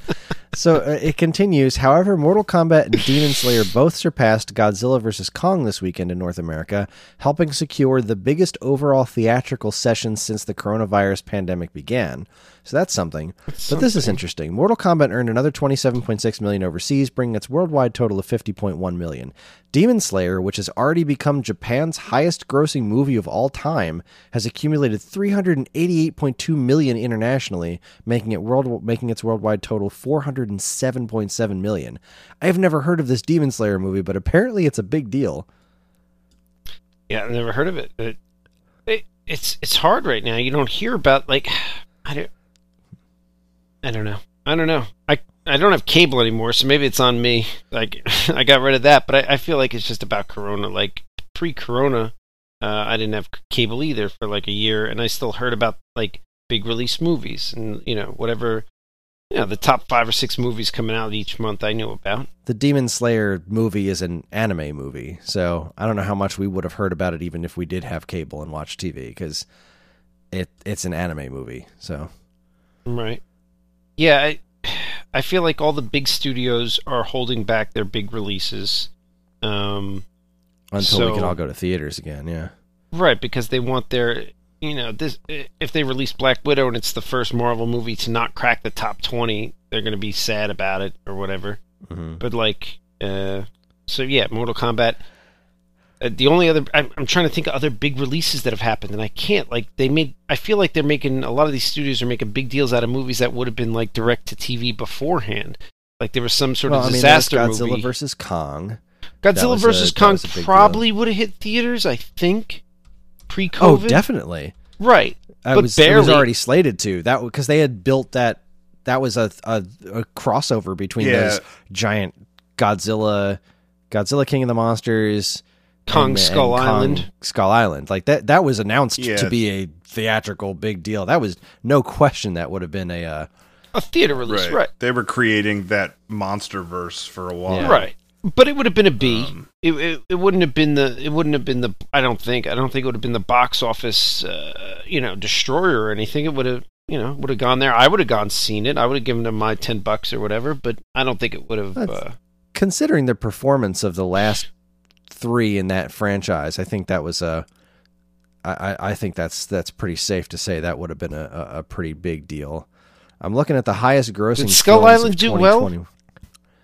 So uh, it continues. However, Mortal Kombat and Demon Slayer both surpassed Godzilla vs. Kong this weekend in North America, helping secure the biggest overall theatrical session since the coronavirus pandemic began. So that's something. but this is interesting. Mortal Kombat earned another 27.6 million overseas, bringing its worldwide total of 50.1 million. Demon Slayer, which has already become Japan's highest-grossing movie of all time, has accumulated 388.2 million internationally, making it world making its worldwide total 407.7 million. I have never heard of this Demon Slayer movie, but apparently it's a big deal. Yeah, I've never heard of it. It, it. It's it's hard right now. You don't hear about like I don't I don't know. I don't know. I I don't have cable anymore, so maybe it's on me. Like I got rid of that, but I, I feel like it's just about Corona. Like pre-Corona, uh, I didn't have cable either for like a year, and I still heard about like big release movies and you know whatever. You know the top five or six movies coming out each month. I knew about. The Demon Slayer movie is an anime movie, so I don't know how much we would have heard about it even if we did have cable and watch TV because it it's an anime movie. So Right. Yeah, I, I feel like all the big studios are holding back their big releases. Um, until we can all go to theaters again, yeah. right, because they want their, you know, this if they release Black Widow and it's the first Marvel movie to not crack the top 20, they're going to be sad about it or whatever. hmm But like uh so yeah, Mortal Kombat uh, the only other I'm, I'm trying to think of other big releases that have happened and I can't like they made I feel like they're making a lot of these studios are making big deals out of movies that would have been like direct to TV beforehand. Like there was some sort Well, of I mean, disaster Godzilla movie. versus Kong. Godzilla was a- versus Kong was a big deal. probably would have hit theaters, I think, pre-COVID. Oh, definitely. Right. Uh, But it was, it was already slated to that because they had built that. That was a a, a crossover between Yeah. those giant Godzilla, Godzilla King of the Monsters, Kong and- Skull and Kong Island. Skull Island. Like that. That was announced Yeah. to be a theatrical big deal. That was no question. That would have been a. Uh, A theater release, Right. right. They were creating that monster verse for a while. Yeah. Right. But it would have been a B. Um, it, it it wouldn't have been the it wouldn't have been the I don't think I don't think it would have been the box office uh, you know destroyer or anything. It would have you know would have gone there. I would have gone seen it. I would have given them my ten bucks or whatever. But I don't think it would have. Uh, considering the performance of the last three in that franchise, I think that was a I, I, think that's that's pretty safe to say that would have been a, a, pretty big deal. I'm looking at the highest grossing. Did Skull Island do well?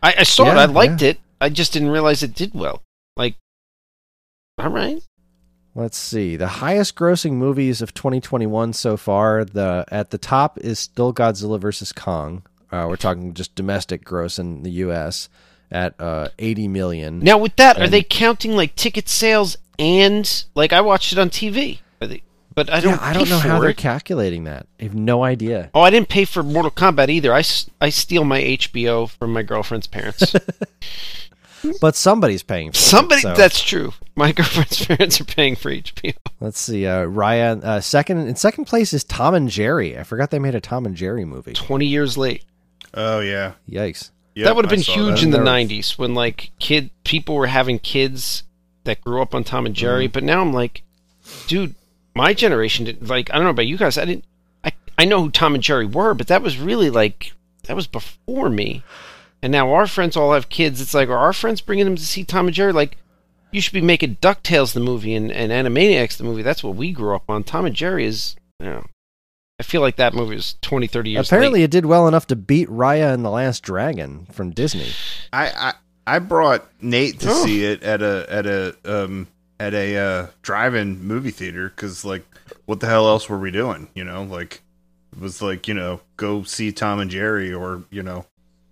I, I saw it. I liked yeah. it. I just didn't realize it did well. Like, all right. Let's see. The highest grossing movies of 2021 so far. The at the top is still Godzilla vs Kong. Uh, we're talking just domestic gross in the U.S. at uh, 80 million. Now with that, are they counting like ticket sales and like I watched it on TV? Are they, but I don't. yeah, I don't know how for they're calculating that. I have no idea. Oh, I didn't pay for Mortal Kombat either. I, I steal my HBO from my girlfriend's parents. But somebody's paying for Somebody, it. so- that's true. My girlfriend's parents are paying for HBO. Let's see. Uh, Ryan, uh, second in second place is Tom and Jerry. I forgot they made a Tom and Jerry movie. 20 years late. Oh yeah, Yikes. Yep, that would have been huge that. in the There 90s when like kid people were having kids that grew up on Tom and Mm-hmm. Jerry, but now I'm like, dude, my generation didn't like I don't know about you guys. I didn't I I know who Tom and Jerry were, but that was really like that was before me. And now our friends all have kids. It's like are our friends bringing them to see Tom and Jerry like you should be making DuckTales the movie and, and Animaniacs the movie. That's what we grew up on. Tom and Jerry is, you know, I feel like that movie is 20, 30 years Apparently, late. it did well enough to beat Raya and the Last Dragon from Disney. I, I I brought Nate to Oh. see it at a at a um at a uh, drive-in movie theater because like what the hell else were we doing? You know, like it was like you know go see Tom and Jerry or you know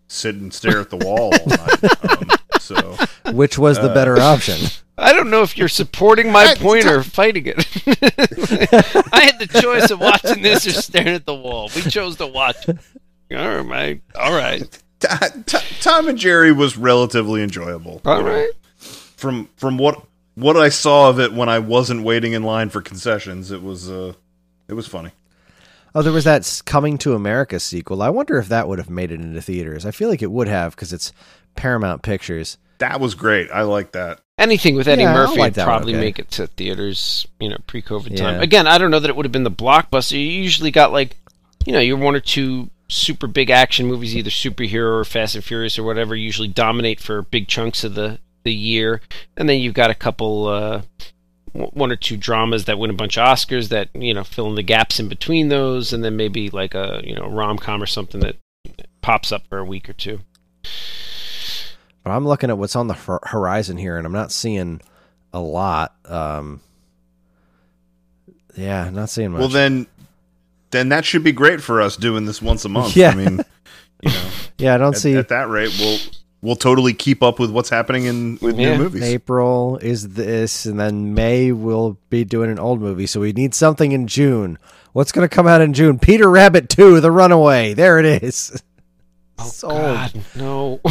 sit and stare at the wall all night. Um, so Which was the Uh, better option? I don't know if you're supporting my I- point or fighting it. I had the choice of watching this or staring at the wall. We chose to watch it. All right, all right, T- T- Tom and Jerry was relatively enjoyable. all you know. right. From from what what I saw of it when I wasn't waiting in line for concessions, it was uh it was funny. Oh, there was that Coming to America sequel. I wonder if that would have made it into theaters. I feel like it would have because it's Paramount Pictures. That was great. I like that. Anything with Eddie Yeah, Murphy like would that one, probably okay. make it to theaters, you know, pre-COVID time. Again, I don't know that it would have been the blockbuster. You usually got like, you know, your one or two super big action movies, either superhero or Fast and Furious or whatever, usually dominate for big chunks of the the year, and then you've got a couple. Uh, one or two dramas that win a bunch of Oscars that you know fill in the gaps in between those, and then maybe like a you know rom com or something that pops up for a week or two. But I'm looking at what's on the horizon here, and I'm not seeing a lot. Um, yeah, not seeing much. Well, then, then that should be great for us doing this once a month. Yeah. I mean, you know, yeah, I don't at, see. at that rate, we'll we'll totally keep up with what's happening in with Yeah. new movies. April is this, and then May we'll be doing an old movie. So we need something in June. What's going to come out in June? Peter Rabbit 2, The Runaway. There it is. Sold. God, no.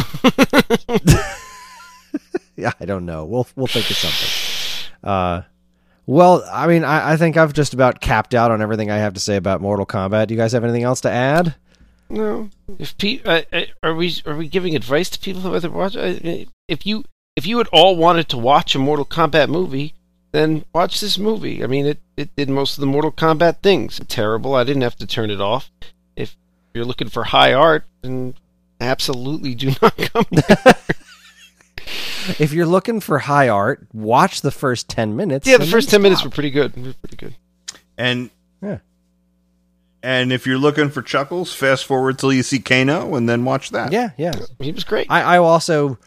Yeah, I don't know. We'll we'll think of something. Uh, well, I mean, I, I think I've just about capped out on everything I have to say about Mortal Kombat. Do you guys have anything else to add? No. If pe- uh, uh, are we are we giving advice to people who to watch? Uh, if you if you had all wanted to watch a Mortal Kombat movie, then watch this movie. I mean, it it did most of the Mortal Kombat things. Terrible. I didn't have to turn it off. If you're looking for high art, then absolutely do not come. here. If you're looking for high art, watch the first ten minutes. yeah, the first then ten minutes were pretty good. Were pretty good. And Yeah. and if you're looking for chuckles, fast forward till you see Kano, and then watch that. Yeah, yeah. He was great. I, I also,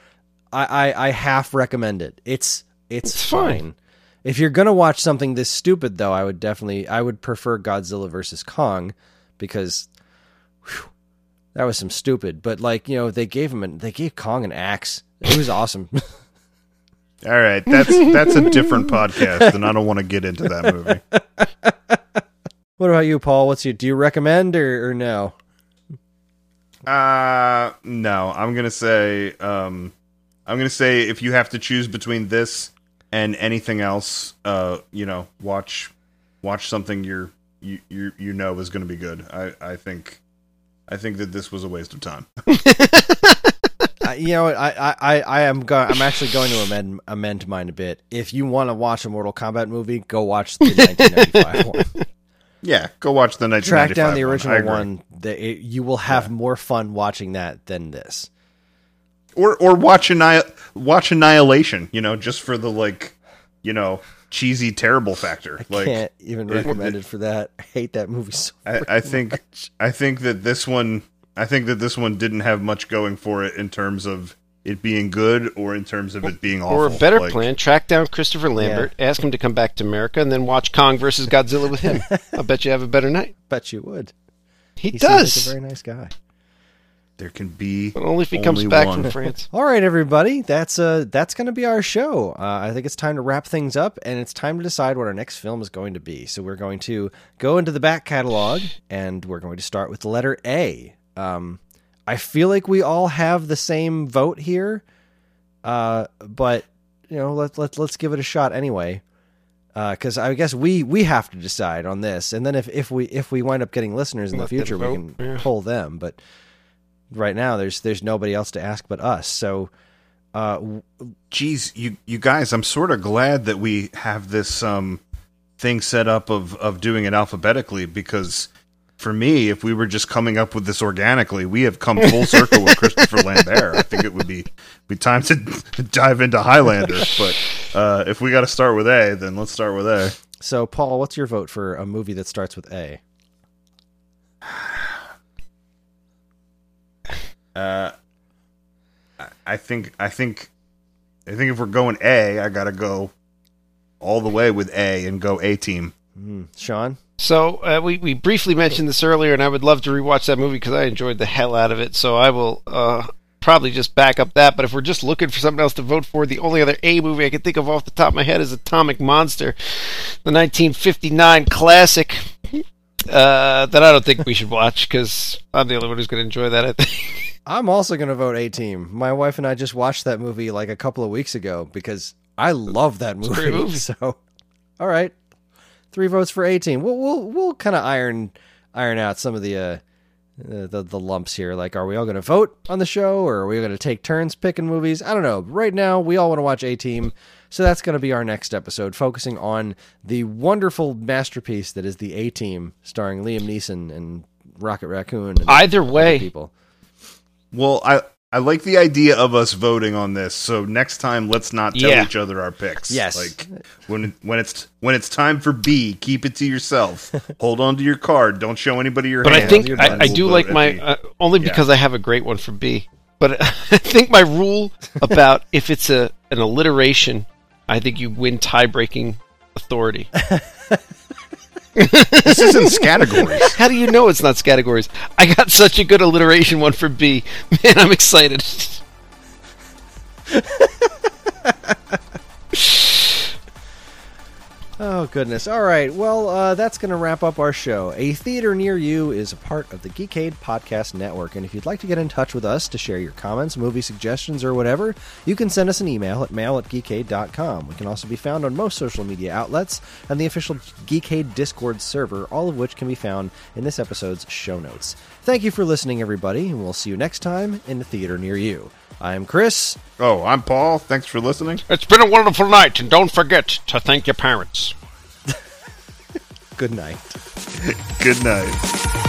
I, I, I half recommend it. It's it's, It's fine. fine. If you're gonna watch something this stupid, though, I would definitely, I would prefer Godzilla versus Kong because whew, that was some stupid. But like you know, they gave him, an, they gave Kong an axe. It was awesome. All right, that's that's a different podcast, and I don't want to get into that movie. what about you, Paul? What's your? Do you recommend or, or no? Uh no, I'm gonna say um, I'm gonna say if you have to choose between this and anything else, uh, you know, watch watch something you're you you you know is gonna be good. I I think I think that this was a waste of time. Uh, you know, I, I, I, am go- I'm actually going to amend amend mine a bit. If you want to watch a Mortal Kombat movie, go watch the 1995 one. Yeah, go watch the 1995 track down the original one. The, it, you will have more fun watching that than this. or or watch watch Annihilation. You know, just for the like you know cheesy terrible factor. like I Can't even recommend it- it for that. I hate that movie so I, I think much. I think that this one I think that this one didn't have much going for it in terms of it being good or in terms of it being awful. Or a better Like, plan: track down Christopher Lambert, ask him to come back to America, and then watch Kong versus Godzilla with him. I bet you have a better night. Bet you would. He, He does, seems like a very nice guy. There can be but only if he comes back one. from France. All right, everybody. That's uh that's going to be our show. Uh, I think it's time to wrap things up, and it's time to decide what our next film is going to be. So we're going to go into the back catalog, and we're going to start with the letter A. Um, I feel like we all have the same vote here, uh, but you know, let's let's let's give it a shot anyway. Because I guess we we have to decide on this, and then if, if we if we wind up getting listeners in the Let them future, we can yeah. pull them. But right now, there's there's nobody else to ask but us. So uh, Geez, you you guys, I'm sort of glad that we have this um thing set up of of doing it alphabetically because for me, if we were just coming up with this organically, we have come full circle with Christopher Lambert. I think it would be be time to dive into Highlander. But uh, if we got to start with A, then let's start with A. so Paul, what's your vote for a movie that starts with A? Uh, I- I think I think I think if we're going A, I got to go all the way with A and go A team. Hmm. Sean, So uh, we we briefly mentioned this earlier, and I would love to rewatch that movie because I enjoyed the hell out of it. So I will uh, probably just back up that. But if we're just looking for something else to vote for, the only other A movie I can think of off the top of my head is Atomic Monster, the 1959 classic. Uh, that I don't think we should watch because I'm the only one who's going to enjoy that. I think. I'm also going to vote A Team. My wife and I just watched that movie like a couple of weeks ago because I love that movie. movie. So, all right, three votes for A Team. We'll we'll we'll kind of iron iron out some of the. Uh, uh, the the lumps here. Like, are we all going to vote on the show, or are we going to take turns picking movies? I don't know. Right now, we all want to watch A Team, so that's going to be our next episode, focusing on the wonderful masterpiece that is the A Team, starring Liam Neeson and Rocket Raccoon. And Either way, people. Well, I I like the idea of us voting on this. So next time, let's not tell Yeah. each other our picks. Yes. like when when it's when it's time for B, keep it to yourself. Hold on to your card. Don't show anybody your But I think I. I do like my uh, only because I have a great one for B. But I think my rule about if it's a an alliteration, I think you win tie breaking authority. This isn't categories. How do you know it's not categories? I got such a good alliteration one for B. Man, I'm excited. Oh, goodness. All right. Well, uh, that's going to wrap up our show. A Theater Near You is a part of the Geekade Podcast Network. And if you'd like to get in touch with us to share your comments, movie suggestions, or whatever, you can send us an email at mail at geekade.com. We can also be found on most social media outlets and the official Geekade Discord server, all of which can be found in this episode's show notes. Thank you for listening, everybody, and we'll see you next time in the Theater Near You. I'm Kris. Oh, I'm Paul. Thanks for listening. It's been a wonderful night, and don't forget to thank your parents. Good night. Good night.